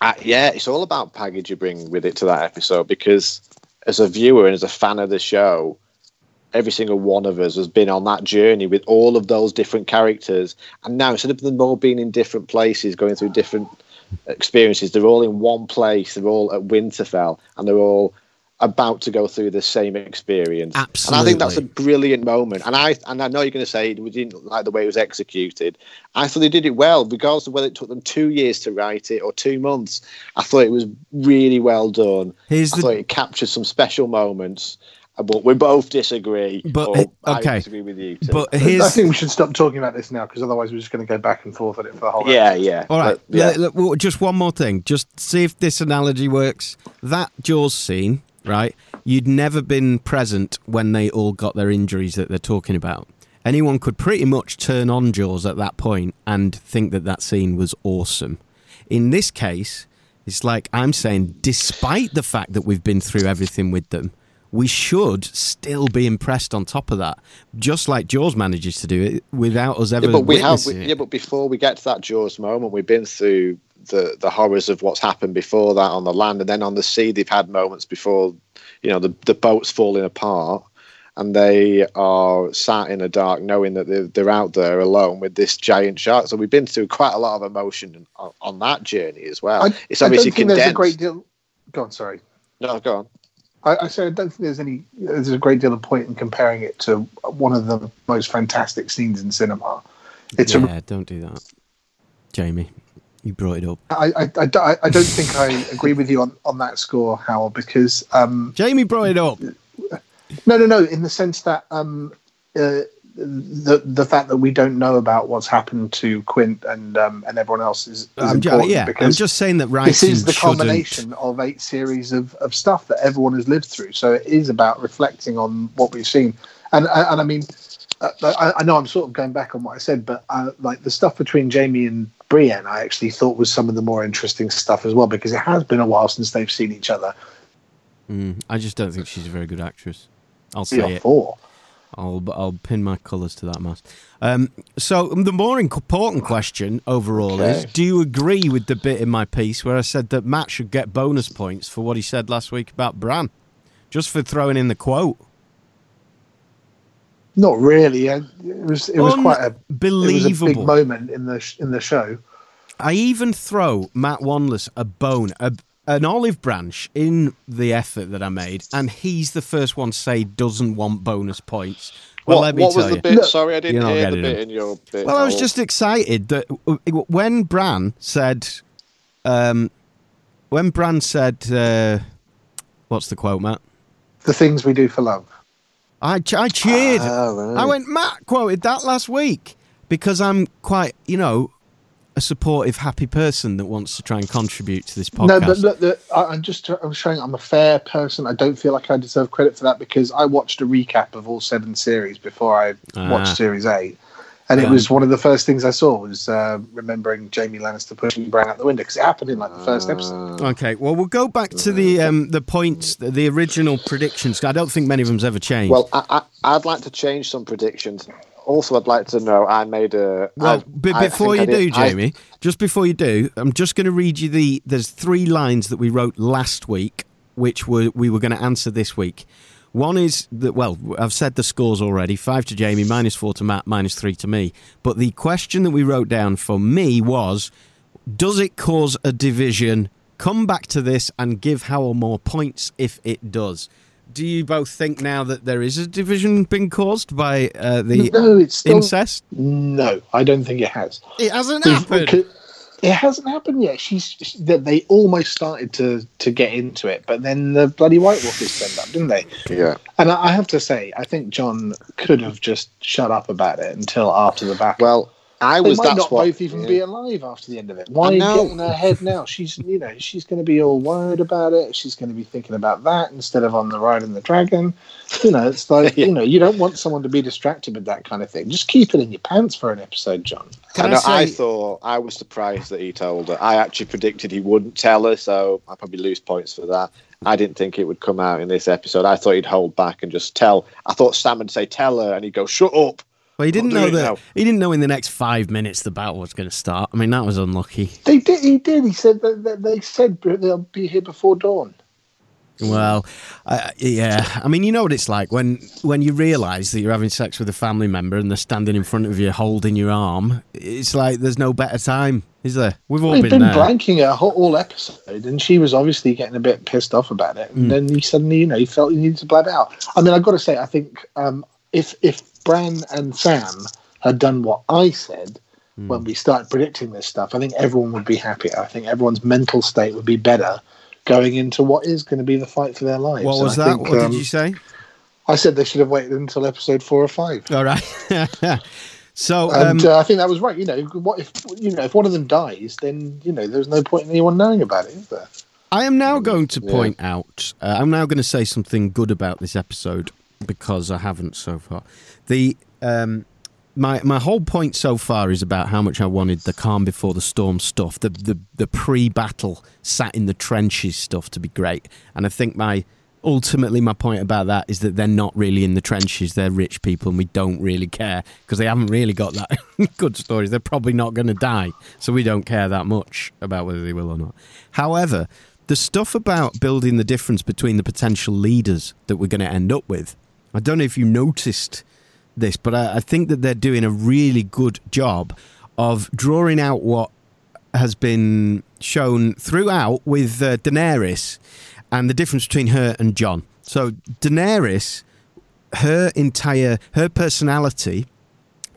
Uh, yeah, it's all about baggage you bring with it to that episode because as a viewer and as a fan of the show, every single one of us has been on that journey with all of those different characters. And now instead of them all being in different places, going through different experiences, they're all in one place. They're all at Winterfell, and they're all about to go through the same experience. And I think that's a brilliant moment. And I and I know you're going to say we didn't like the way it was executed. I thought they did it well, regardless of whether it took them two years to write it or two months. I thought it was really well done. Here's I the- thought it captured some special moments. But we both disagree. But, or uh, I okay. disagree with you. Too. But I here's. think we should stop talking about this now because otherwise we're just going to go back and forth on it for a whole. yeah, episode. yeah. All right, But, yeah. look, look, just one more thing. Just see if this analogy works. That Jaws scene, right? You'd never been present when they all got their injuries that they're talking about. Anyone could pretty much turn on Jaws at that point and think that that scene was awesome. In this case, it's like I'm saying, despite the fact that we've been through everything with them, we should still be impressed on top of that. Just like Jaws manages to do it without us ever yeah, but we have. We, yeah, but before we get to that Jaws moment, we've been through the the horrors of what's happened before that on the land, and then on the sea, they've had moments before, you know, the the boat's falling apart, and they are sat in the dark, knowing that they're, they're out there alone with this giant shark. So we've been through quite a lot of emotion on, on that journey as well. I, it's I obviously don't think condensed. there's a great deal. Go on, sorry. No, go on. I, I say I don't think there's any. There's a great deal of point in comparing it to one of the most fantastic scenes in cinema. It's a yeah, don't do that, Jamie. You brought it up. I, I, I, don't- I don't think I agree with you on, on that score, Hywel, because um, Jamie brought it up. no, no, no, in the sense that um, uh, the the fact that we don't know about what's happened to Quint and um, and everyone else is, is I'm ju- important yeah, I'm just saying that writing this is the shouldn't- culmination of eight series of, of stuff that everyone has lived through. So it is about reflecting on what we've seen, and and I mean, uh, I, I know I'm sort of going back on what I said, but uh, like the stuff between Jaime and Brienne, I actually thought was some of the more interesting stuff as well because it has been a while since they've seen each other. Mm, I just don't think she's a very good actress. I'll say it. four. I'll I'll pin my colours to that mast. Um, so the more important question overall is: Do you agree with the bit in my piece where I said that Matt should get bonus points for what he said last week about Bran, just for throwing in the quote? Not really. It was it was quite a a big moment in the in the show. I even throw Matt Wanless a bone, a, an olive branch in the effort that I made, and he's the first one to say doesn't want bonus points. Well, what let me what tell was the you. bit? Sorry, I didn't You're not hear the bit in your bit. Well, I was just excited that when Bran said, um, when Bran said, uh, what's the quote, Matt? The things we do for love. I, ch- I cheered. Right. I went, Matt quoted that last week. because I'm quite, you know, a supportive, happy person that wants to try and contribute to this podcast. No, but look, the, I, I'm just I'm showing I'm a fair person. I don't feel like I deserve credit for that because I watched a recap of all seven series before I Ah. watched series eight, and it was one of the first things I saw was uh, remembering Jaime Lannister pushing Bran out the window because it happened in like the first episode. Okay, well, we'll go back to the um, the points, the, the original predictions. I don't think many of them's ever changed. Well, I, I, I'd like to change some predictions. Also, I'd like to know I made a. Well, b- before you do, did- I- Jamie, just before you do, I'm just going to read you the. There's three lines that we wrote last week, which were we were going to answer this week. One is that well, I've said the scores already: five to Jamie, minus four to Matt, minus three to me. But the question that we wrote down for me was: Does it cause a division? Come back to this and give Hywel more points if it does. Do you both think now that there is a division being caused by uh, the no, it's still, incest? No, I don't think it has. It hasn't We've- happened. It hasn't happened yet. She's that they almost started to to get into it, but then the bloody White Walkers turned up, didn't they? Yeah. And I I have to say, I think Jon could have just shut up about it until after the battle. Well, I was. they might That's not what. both even be alive after the end of it. Why I know. get in her head now? She's you know she's going to be all worried about it. She's going to be thinking about that instead of on the ride and the dragon. You know, it's like you know you don't want someone to be distracted with that kind of thing. Just keep it in your pants for an episode, Jon. I, know, I thought I was surprised that he told her. I actually predicted he wouldn't tell her, so I probably lose points for that. I didn't think it would come out in this episode. I thought he'd hold back and just tell. I thought Sam would say, "Tell her," and he'd go, "Shut up." Well, he didn't know that. now. He didn't know in the next five minutes the battle was going to start. I mean, that was unlucky. They did. He did. He said that, that they said they'll be here before dawn. Well, uh, yeah. I mean, you know what it's like when when you realise that you're having sex with a family member and they're standing in front of you holding your arm. It's like there's no better time, is there? We've all He'd been, been, there. blanking her whole, all episode, and she was obviously getting a bit pissed off about it. And Mm. then he suddenly, you know, he felt he needed to blab out. I mean, I've got to say, I think um, if if Bran and Sam had done what I said Mm. when we started predicting this stuff, I think everyone would be happier. I think everyone's mental state would be better going into what is going to be the fight for their lives. What was that? think, what um, did you say? I said they should have waited until episode four or five. All right. so, And um, uh, I think that was right. You know, what if you know if one of them dies, then you know there's no point in anyone knowing about it, is there? I am now going to point out. Uh, I'm now going to say something good about this episode because I haven't so far. The um, my my whole point so far is about how much I wanted the calm before the storm stuff, the the the pre-battle sat in the trenches stuff to be great, and I think my ultimately my point about that is that they're not really in the trenches. They're rich people and we don't really care because they haven't really got that good stories. They're probably not going to die so we don't care that much about whether they will or not. However the stuff about building the difference between the potential leaders that we're going to end up with i don't know if you noticed this but I, I think that they're doing a really good job of drawing out what has been shown throughout with uh, Daenerys and the difference between her and Jon. So Daenerys, her entire her personality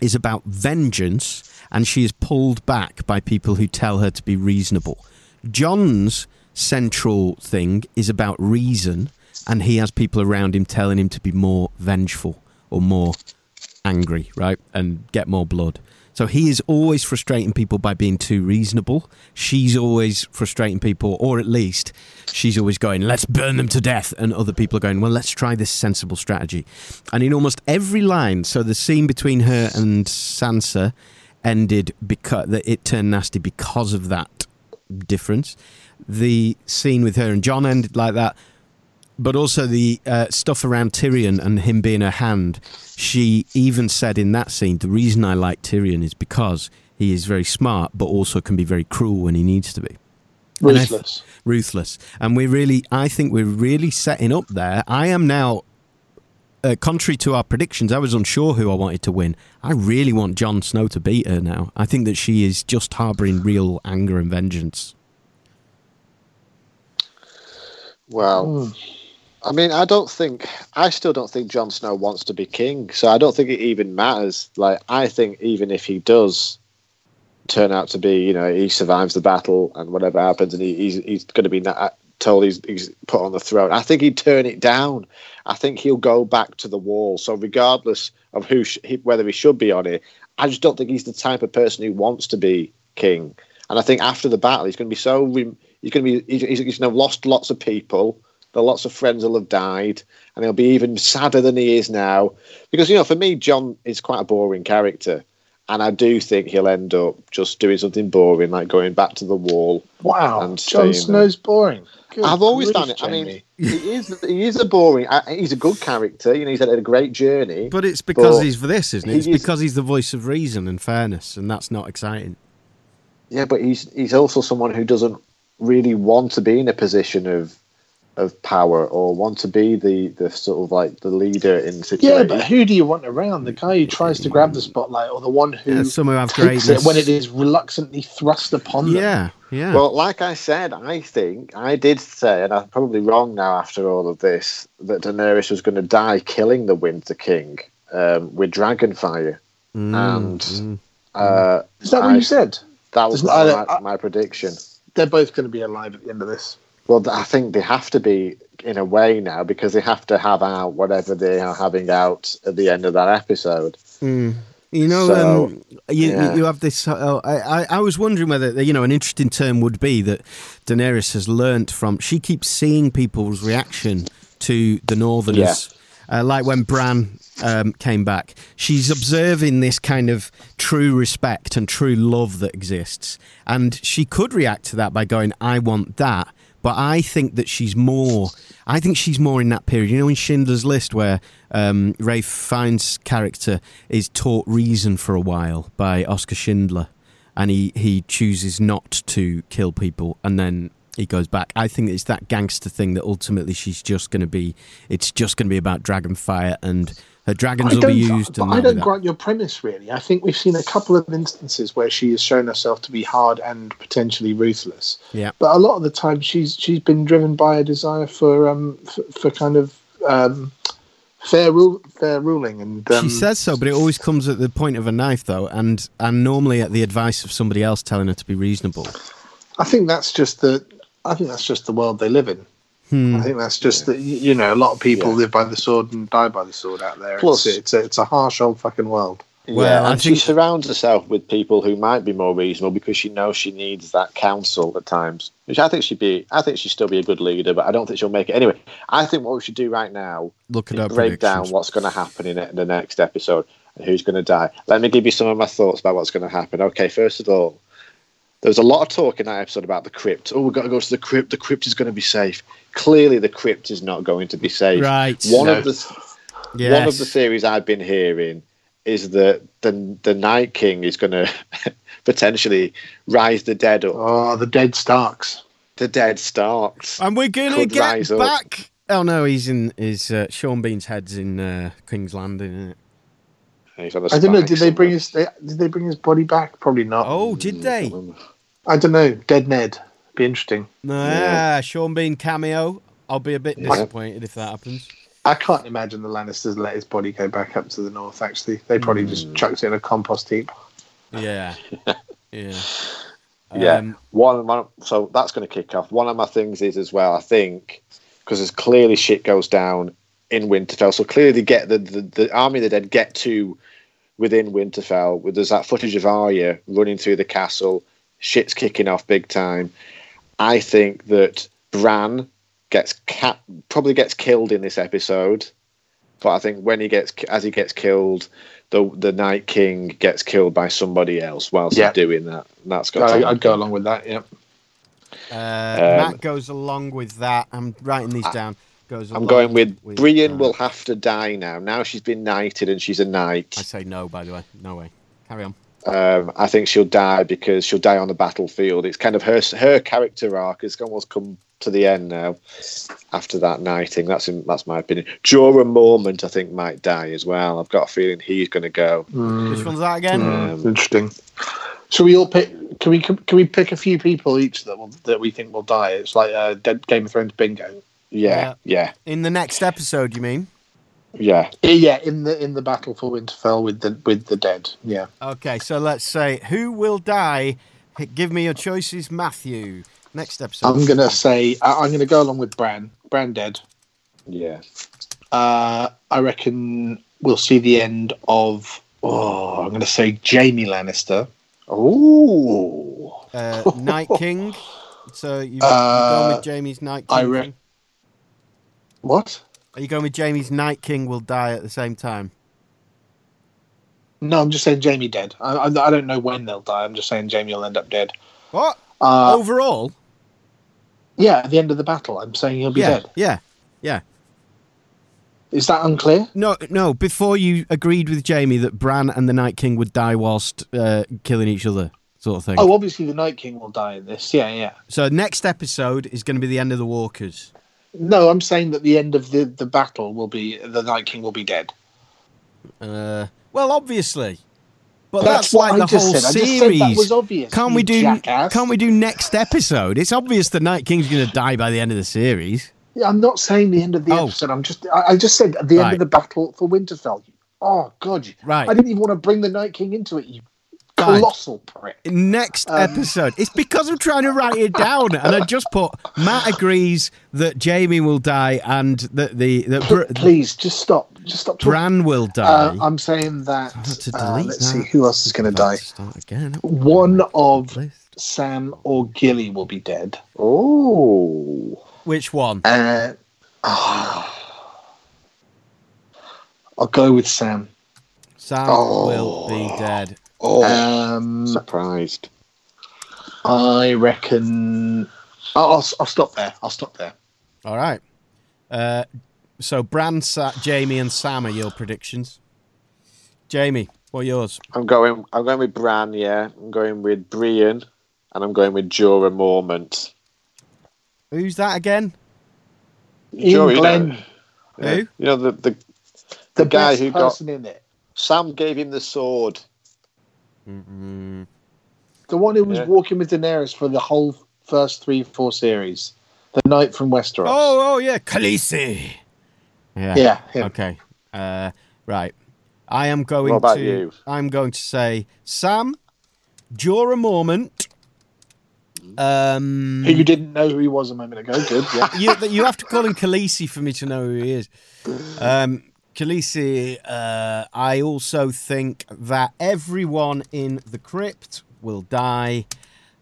is about vengeance, and she is pulled back by people who tell her to be reasonable. Jon's central thing is about reason, and he has people around him telling him to be more vengeful or more angry, right? And get more blood. So he is always frustrating people by being too reasonable. She's always frustrating people, or at least she's always going, let's burn them to death. And other people are going, well, let's try this sensible strategy. And in almost every line, so the scene between her and Sansa ended because that it turned nasty because of that difference. The scene with her and Jon ended like that but also the uh, stuff around Tyrion and him being her hand. She even said in that scene, the reason I like Tyrion is because he is very smart, but also can be very cruel when he needs to be. And I Ruthless. ruthless. And we really, I think we're really setting up there. I am now, uh, contrary to our predictions, I was unsure who I wanted to win. I really want Jon Snow to beat her now. I think that she is just harbouring real anger and vengeance. Well, I mean, I don't think, I still don't think Jon Snow wants to be king. So I don't think it even matters. Like, I think even if he does turn out to be, you know, he survives the battle and whatever happens, and he, he's he's going to be told he's he's put on the throne. I think he'd turn it down. I think he'll go back to the wall. So regardless of who sh- he, whether he should be on it, I just don't think he's the type of person who wants to be king. And I think after the battle, he's going to be so he's going to be he's, he's going to have lost lots of people. There lots of friends will have died, and he'll be even sadder than he is now. Because you know, for me, Jon is quite a boring character, and I do think he'll end up just doing something boring, like going back to the wall. Wow, and Jon staying Snow's boring. Good I've always grief, done it. I mean, he is he is a boring. uh, He's a good character. You know, he's had a great journey. But it's because but he's for this, isn't it? he It's is- because he's the voice of reason and fairness, and that's not exciting. Yeah, but he's he's also someone who doesn't really want to be in a position of of power or want to be the the sort of like the leader in situations. Yeah, but who do you want around? The guy who tries to grab the spotlight, or the one who Yeah, some who have takes greatness. it when it is reluctantly thrust upon them? Yeah, yeah. Well, like I said, I think I did say, and I'm probably wrong now after all of this, that Daenerys was going to die killing the Winter King um, with dragonfire, and uh, Is that what you said? That was Doesn't- I my prediction. They're both going to be alive at the end of this. Well, I think they have to be in a way now because they have to have out whatever they are having out at the end of that episode. Mm. You know, So, um, you, yeah. you have this. Uh, I, I, I was wondering whether you know an interesting term would be that Daenerys has learnt from. She keeps seeing people's reaction to the Northerners, uh, like when Bran um, came back. She's observing this kind of true respect and true love that exists, and she could react to that by going, "I want that." But I think that she's more. I think she's more in that period. You know, in Schindler's List, where um, Ralph Fiennes' character is taught reason for a while by Oscar Schindler, and he he chooses not to kill people, and then he goes back. I think it's that gangster thing that ultimately she's just going to be. It's just going to be about dragonfire, and her dragons I will be used. I don't grant your premise really. I think we've seen a couple of instances where she has shown herself to be hard and potentially ruthless. Yeah. But a lot of the time, she's she's been driven by a desire for um for, for kind of um fair rule fair ruling and um, she says so, but it always comes at the point of a knife, though, and and normally at the advice of somebody else telling her to be reasonable. I think that's just the I think that's just the world they live in. Hmm. I think that's just that you you know a lot of people live by the sword and die by the sword out there. Plus- it's, it's a it's a harsh old fucking world. yeah, and she surrounds herself with people who might be more reasonable because she knows she needs that counsel at times. Which I think she'd be. I think she'd still be a good leader, but I don't think she'll make it anyway. I think what we should do right now Look at is break down what's going to happen in it- in the next episode and who's going to die. Let me give you some of my thoughts about what's going to happen. Okay, first of all, there was a lot of talk in that episode about the crypt. Oh, we've got to go to the crypt. The crypt is going to be safe. Clearly, the crypt is not going to be safe. Right. One No. of the one Yes. of the theories I've been hearing is that the the Night King is going to potentially rise the dead up. Oh, the dead Starks. The dead Starks. And we're gonna get rise up. back. Oh no, he's in. His uh, Sean Bean's head's in uh, King's Landing, isn't it? He's on a I don't know. Did they bring his they, did they bring his body back? Probably not. Oh, did they? I don't know. Dead Ned. Be interesting. Nah, Sean Bean cameo. I'll be a bit disappointed if that happens. I can't imagine the Lannisters let his body go back up to the north. Actually, they probably Hmm. just chucked it in a compost heap. Yeah, yeah. Yeah. Um, one, one. So that's going to kick off. One of my things is as well. I think because there's clearly shit goes down in Winterfell. So clearly they get the, the the army of the dead get to within Winterfell. There's that footage of Arya running through the castle. Shit's kicking off big time. I think that Bran gets ca- probably gets killed in this episode. But I think when he gets as he gets killed, the the Night King gets killed by somebody else whilst Yeah. he's doing that. And that's got. I, I'd go along with that. Yeah. uh, Um, Matt goes along with that. I'm writing these down. Goes. I'm going with, with Brienne uh, will have to die now. Now she's been knighted and she's a knight. I say no. By the way, no way. Carry on. Um, I think she'll die because she'll die on the battlefield. It's kind of her her character arc has almost come to the end now after that knighting. That's in, that's my opinion. Jorah Mormont, I think, might die as well. I've got a feeling he's going to go. Which one's that again? Mm, interesting. So we all pick. Can we can we pick a few people each that will that we think will die? It's like a Dead Game of Thrones bingo. Yeah, yeah, In the next episode, you mean? yeah. Yeah, in the in the battle for Winterfell with the with the dead. Yeah. Okay, so let's say who will die. Give me your choices, Matthew. Next episode. I'm gonna say I- I'm gonna go along with Bran. Bran dead. Yeah. Uh, I reckon we'll see the end of Oh, I'm going to say Jaime Lannister. Ooh. Uh, Night King. So you, you're Uh, going with Jamie's Night King. I re- thing? What? Are you going with Jamie's Night King will die at the same time? No, I'm just saying Jaime dead. I, I, I don't know when they'll die. I'm just saying Jaime will end up dead. What? Uh, Overall? Yeah, at the end of the battle, I'm saying he'll be yeah, dead. yeah, yeah. Is that unclear? No, no. Before you agreed with Jamie that Bran and the Night King would die whilst uh, killing each other, sort of thing. Oh, obviously the Night King will die in this. Yeah, yeah. So next episode is going to be the end of the Walkers. No, I'm saying that the end of the, the battle will be the Night King will be dead. Uh, well, obviously, but That's that's, what like I the just whole said. I just said series. that was obvious, Can't we do? jackass. Can't we do next episode? It's obvious the Night King's going to die by the end of the series. Yeah, I'm not saying the end of the Oh. episode. I'm just I, I just said at the end of the battle for Winterfell. Oh God! Right. I didn't even want to bring the Night King into it. You Fine. colossal prick. Next Um, episode. It's because I'm trying to write it down, and I just put Matt agrees that Jaime will die and that the that Br- Please, just stop. Just stop. talking. Bran will die. Uh, I'm saying that. to uh, let's that. see who else is going to die. Start again. One of Sam or Gilly will be dead. Oh. Which one? Uh, ah. I'll go with Sam. Sam Oh. will be dead. Um, Surprised. I reckon. I'll, I'll, I'll stop there. I'll stop there. All right. Uh, so Bran, Sa- Jaime, and Sam are your predictions. Jamie, what are yours? I'm going. I'm going with Bran. Yeah, I'm going with Brian, and I'm going with Jorah Mormont. Who's that again? Ian Jorah, you Glenn, know, Who? you know the the, the guy best who got person in it. Sam gave him the sword. Mm-hmm. The one who was Yeah. walking with Daenerys for the whole first three, four series. The Knight from Westeros. Oh, oh yeah, Khaleesi. Yeah. Yeah, him. Okay. Uh, right. I am going What about to. you? I'm going to say Sam, Jorah Mormont. Um, Who you didn't know who he was a moment ago. Good. Yeah. you, you have to call him Khaleesi for me to know who he is. Um, Khaleesi, uh, I also think that everyone in the crypt will die.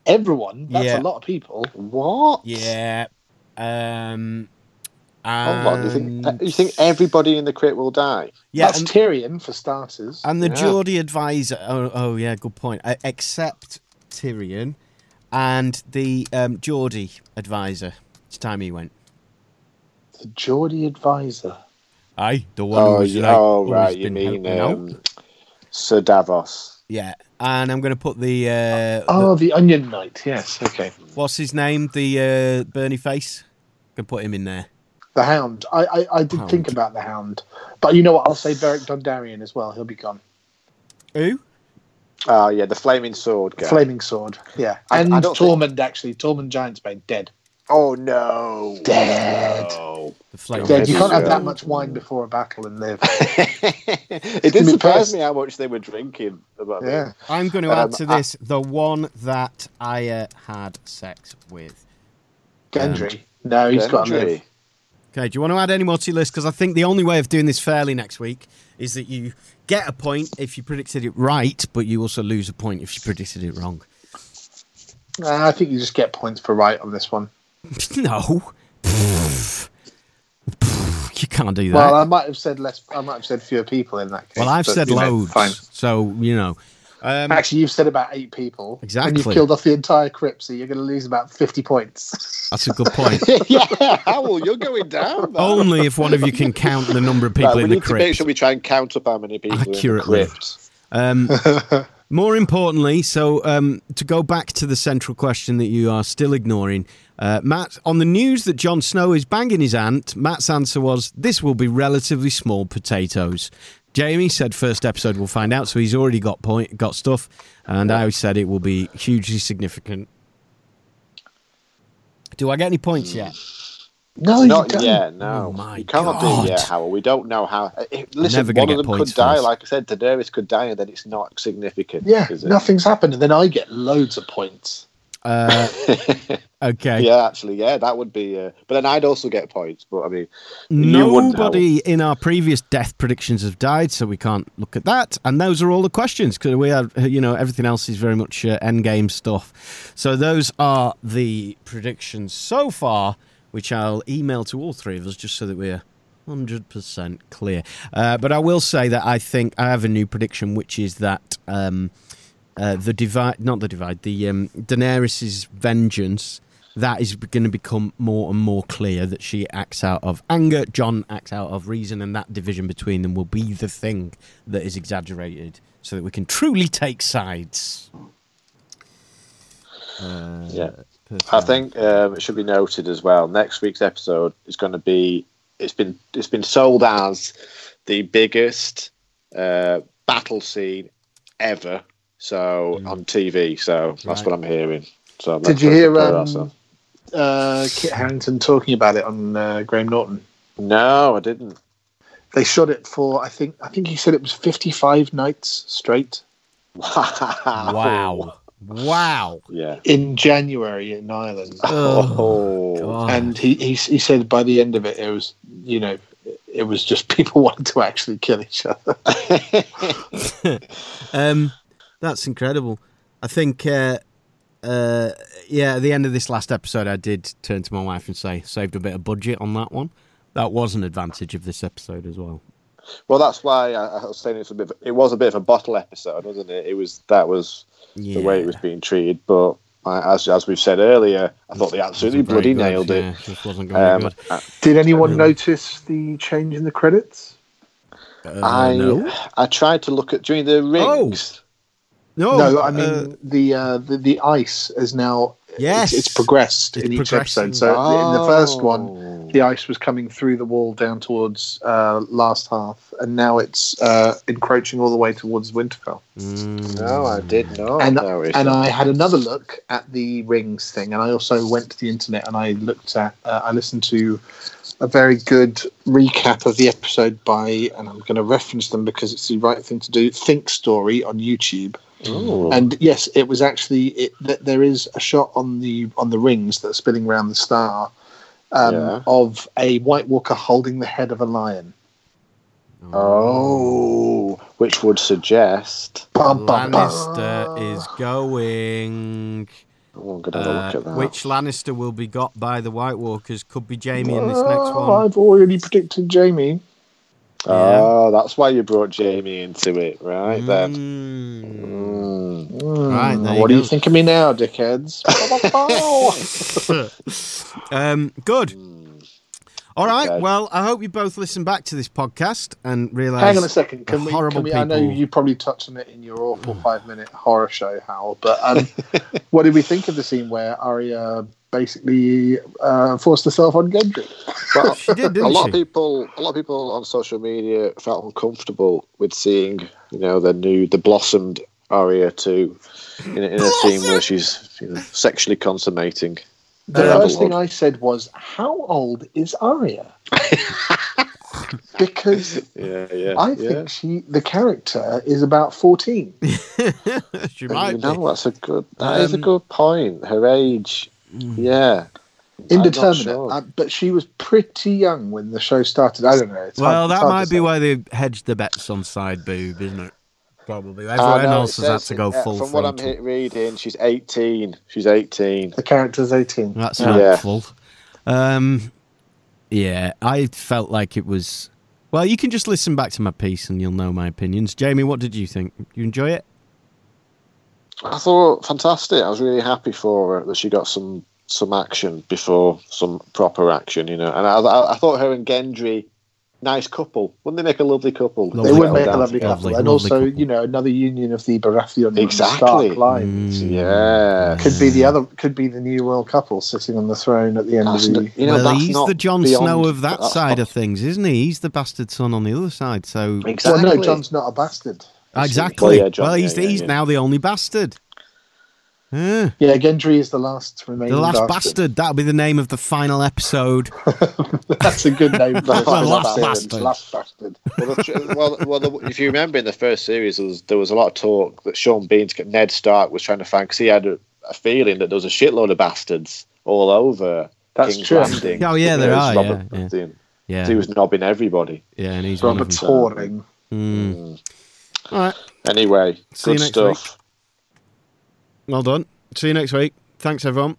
Everyone. That's Yeah. a lot of people. What? Yeah. Um, Hold on. You think you think everybody in the crypt will die? yeah, That's and, Tyrion for starters. and the Yeah. Geordie advisor. Oh, oh, yeah, good point. Uh, except Tyrion and the um, Geordie advisor. It's time he went. the Geordie advisor. Aye, the one Oh, who's you, like, oh always right. You been mean helping out. um, Sir Davos? Yeah, and I'm going to put the, uh, Oh, the Onion Knight. Yes. Okay. what's his name? The uh, Bernie face. Can put him in there. The Hound. I I, I did Hound. think about the Hound, but you know what? I'll say Beric Dondarrion as well. He'll be gone. Who? Oh yeah, the flaming sword guy. Flaming Sword. Yeah. And I don't Tormund actually. Tormund Giantsbane dead. Oh no. Dead. No. The flame. Dead. You can't have that much wine before a battle and live. it did Give surprise me how much they were drinking. About Yeah. I'm going to add Um, to I- this the one that Arya had sex with. Gendry. no, he's got to Gendry. live. Okay, do you want to add any more to your list? Because I think the only way of doing this fairly next week is that you get a point if you predicted it right, but you also lose a point if you predicted it wrong. Uh, I think you just get points for right on this one. No. you can't do that. Well, I might have said less. I might have said fewer people in that case. Well, I've but, said you know, loads. Fine. So, you know. Um, Actually, you've said about eight people. Exactly. And Exactly. you've killed off the entire crypt, so you're going to lose about 50 points. that's a good point. yeah, Hywel, you're going down. man. Only if one of you can count the number of people Right, in the need to make crypt. sure we try and count up how many people Accurately. in the crypt. Um, more importantly, so um, to go back to the central question that you are still ignoring, uh, Matt, on the news that Jon Snow is banging his aunt, Matt's answer was, "This will be relatively small potatoes." Jamie said, first episode we'll find out." So he's already got point, got stuff, and I said it will be hugely significant. Do I get any points yet? no, you Not don't. yet, no. Oh my you cannot God. do it yet, Hywel. We don't know how. uh, Listen, never one of them could die. this. Like I said, Daenerys could die, and then it's not significant. Yeah, is it? nothing's happened, and then I get loads of points. Uh, okay. Yeah, actually, yeah, that would be. Uh, but then I'd also get points. But I mean, you wouldn't know. Nobody in our previous death predictions have died, so we can't look at that. And those are all the questions because we have, you know, everything else is very much uh, end game stuff. So those are the predictions so far, which I'll email to all three of us just so that we're. 100% clear. Uh, but I will say that I think I have a new prediction, which is that um, uh, the divide, not the divide, the um, Daenerys's vengeance, that is going to become more and more clear that she acts out of anger, Jon acts out of reason, and that division between them will be the thing that is exaggerated so that we can truly take sides. Uh, yeah. I think um, it should be noted as well. Next week's episode is going to be it's been it's been sold as the biggest uh, battle scene ever. So Hmm. on TV. So that's Right. what I'm hearing. So Did let's you hear for um, uh, Kit Harington talking about it on uh, Graham Norton? No, I didn't. They shot it for I think I think he said it was 55 nights straight Wow. Wow. Yeah. in January in Ireland. Oh, God. and he, he he said by the end of it, it was you know it was just people wanted to actually kill each other. um, that's incredible. I think, uh, uh, yeah, at the end of this last episode, I did turn to my wife and say, saved a bit of budget on that one. That was an advantage of this episode as well. Well, that's why I, I was saying it's a bit. Of, it was a bit of a bottle episode, wasn't it? It was that was the way it was being treated. But I, as as we've said earlier, I thought they absolutely bloody good, nailed it. yeah, just wasn't going good. uh, Did anyone notice the change in the credits? I no. I tried to look at during the rings. No, no, I mean uh, the, uh, the the ice is now Yes. it's, it's progressed It's in each episode. So in the first Oh. one, the ice was coming through the wall down towards uh, last half, and now it's uh, encroaching all the way towards Winterfell. No, I did not. and notice and. I had another look at the rings thing, and I also went to the internet and I looked at, uh, I listened to a very good recap of the episode by, and I'm going to reference them because it's the right thing to do. Think Story on YouTube. Ooh. And yes, it was actually it, th- there is a shot on the on the rings that are spinning around the star um, Yeah. of a White Walker holding the head of a lion. Oh, which would suggest. Bum, bum, bum. Lannister is going. Oh, I'm gonna have a look Uh, at that. which Lannister will be got by the White Walkers? Could be Jaime in this next one. I've already predicted Jaime. Oh, that's why you brought Jaime into it, right then. Mm. Mm. Right, there what you do you think of me now, dickheads? um, good. All right. Okay. Well, I hope you both listen back to this podcast and realise. Hang on a second. Can we? horrible Can we I know you probably touched on it in your awful five-minute horror show, Hal. But um, what did we think of the scene where Arya basically uh, forced herself on Gendry? Well, She did, a didn't lot she? of people, a lot of people on social media felt uncomfortable with seeing, you know, the new, the blossomed Arya too, in, a- in a scene where she's you know, sexually consummating. The her first thing. I said was, "How old is Arya?" because Yeah, yeah. I yeah. think she, the character, is about fourteen. she might you be. know, that's a good. That is a Um, good point. Her age, yeah. Indeterminate, sure. uh, but she was pretty young when the show started. I don't know. It's Well, hard, that hard might be say. why they hedged the bets on side boob, isn't it? Probably. I Everyone know, else has had to go in- uh, full From what I'm reading, she's 18. She's 18. the character's eighteen. That's Yeah. helpful. Um, yeah, I felt like it was. Well, you can just listen back to my piece and you'll know my opinions. Jamie, what did you think? You enjoy it? I thought fantastic. I was really happy for her that she got some some action before some proper action, you know. And I, I, I thought her and Gendry, nice couple. Wouldn't they make a lovely couple? They would make a lovely couple, and lovely also couple. you know another union of the Baratheon and Exactly. Stark lines. Mm. Yeah. Could be the other. Could be the new world couple sitting on the throne at the end That's of the. you know, well, he's the Jon Snow of that side of things, isn't he? He's the bastard son on the other side. So Exactly. Well, no, Jon's not a bastard. exactly. Well, yeah, Jon, well, he's yeah, yeah, he's now the only bastard. Yeah. Yeah, Gendry is the last remaining. The last bastard. bastard. That'll be the name of the final episode. That's a good name. For The this last bastard. Last bastard. well, the, well, well the, if you remember in the first series, there was, there was a lot of talk that Sean Bean, Ned Stark, was trying to find because he had a, a feeling that there was a shitload of bastards all over That's King's true. Landing. Oh, yeah, there are, Robert yeah, yeah. Yeah. He was knobbing everybody. Yeah, and he's one Robert of them. Touring. Mm. All right. Anyway, See you good next stuff. Well done. See you next week. Thanks, everyone.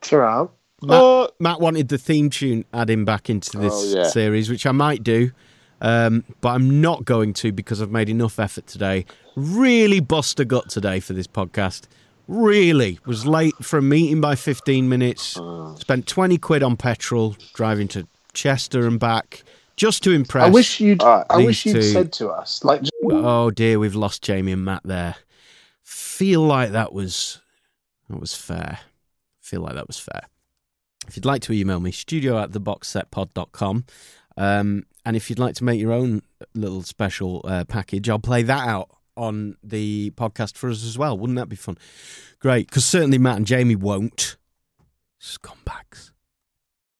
It's all right. Matt, Matt wanted the theme tune adding back into this Oh, yeah. series, which I might do, um, but I'm not going to because I've made enough effort today. Really bust a gut today for this podcast. Really was late for a meeting by 15 minutes. Oh. Spent 20 quid on petrol driving to Chester and back just to impress. I wish you'd. I wish you'd two. said to us, like, just- Oh dear, we've lost Jamie and Matt there. Feel like that was that was fair. Feel like that was fair. If you'd like to email me, studio at theboxsetpod.com. Um, and if you'd like to make your own little special uh, package, I'll play that out on the podcast for us as well. Wouldn't that be fun? Great, because certainly Matt and Jamie won't. Scumbags.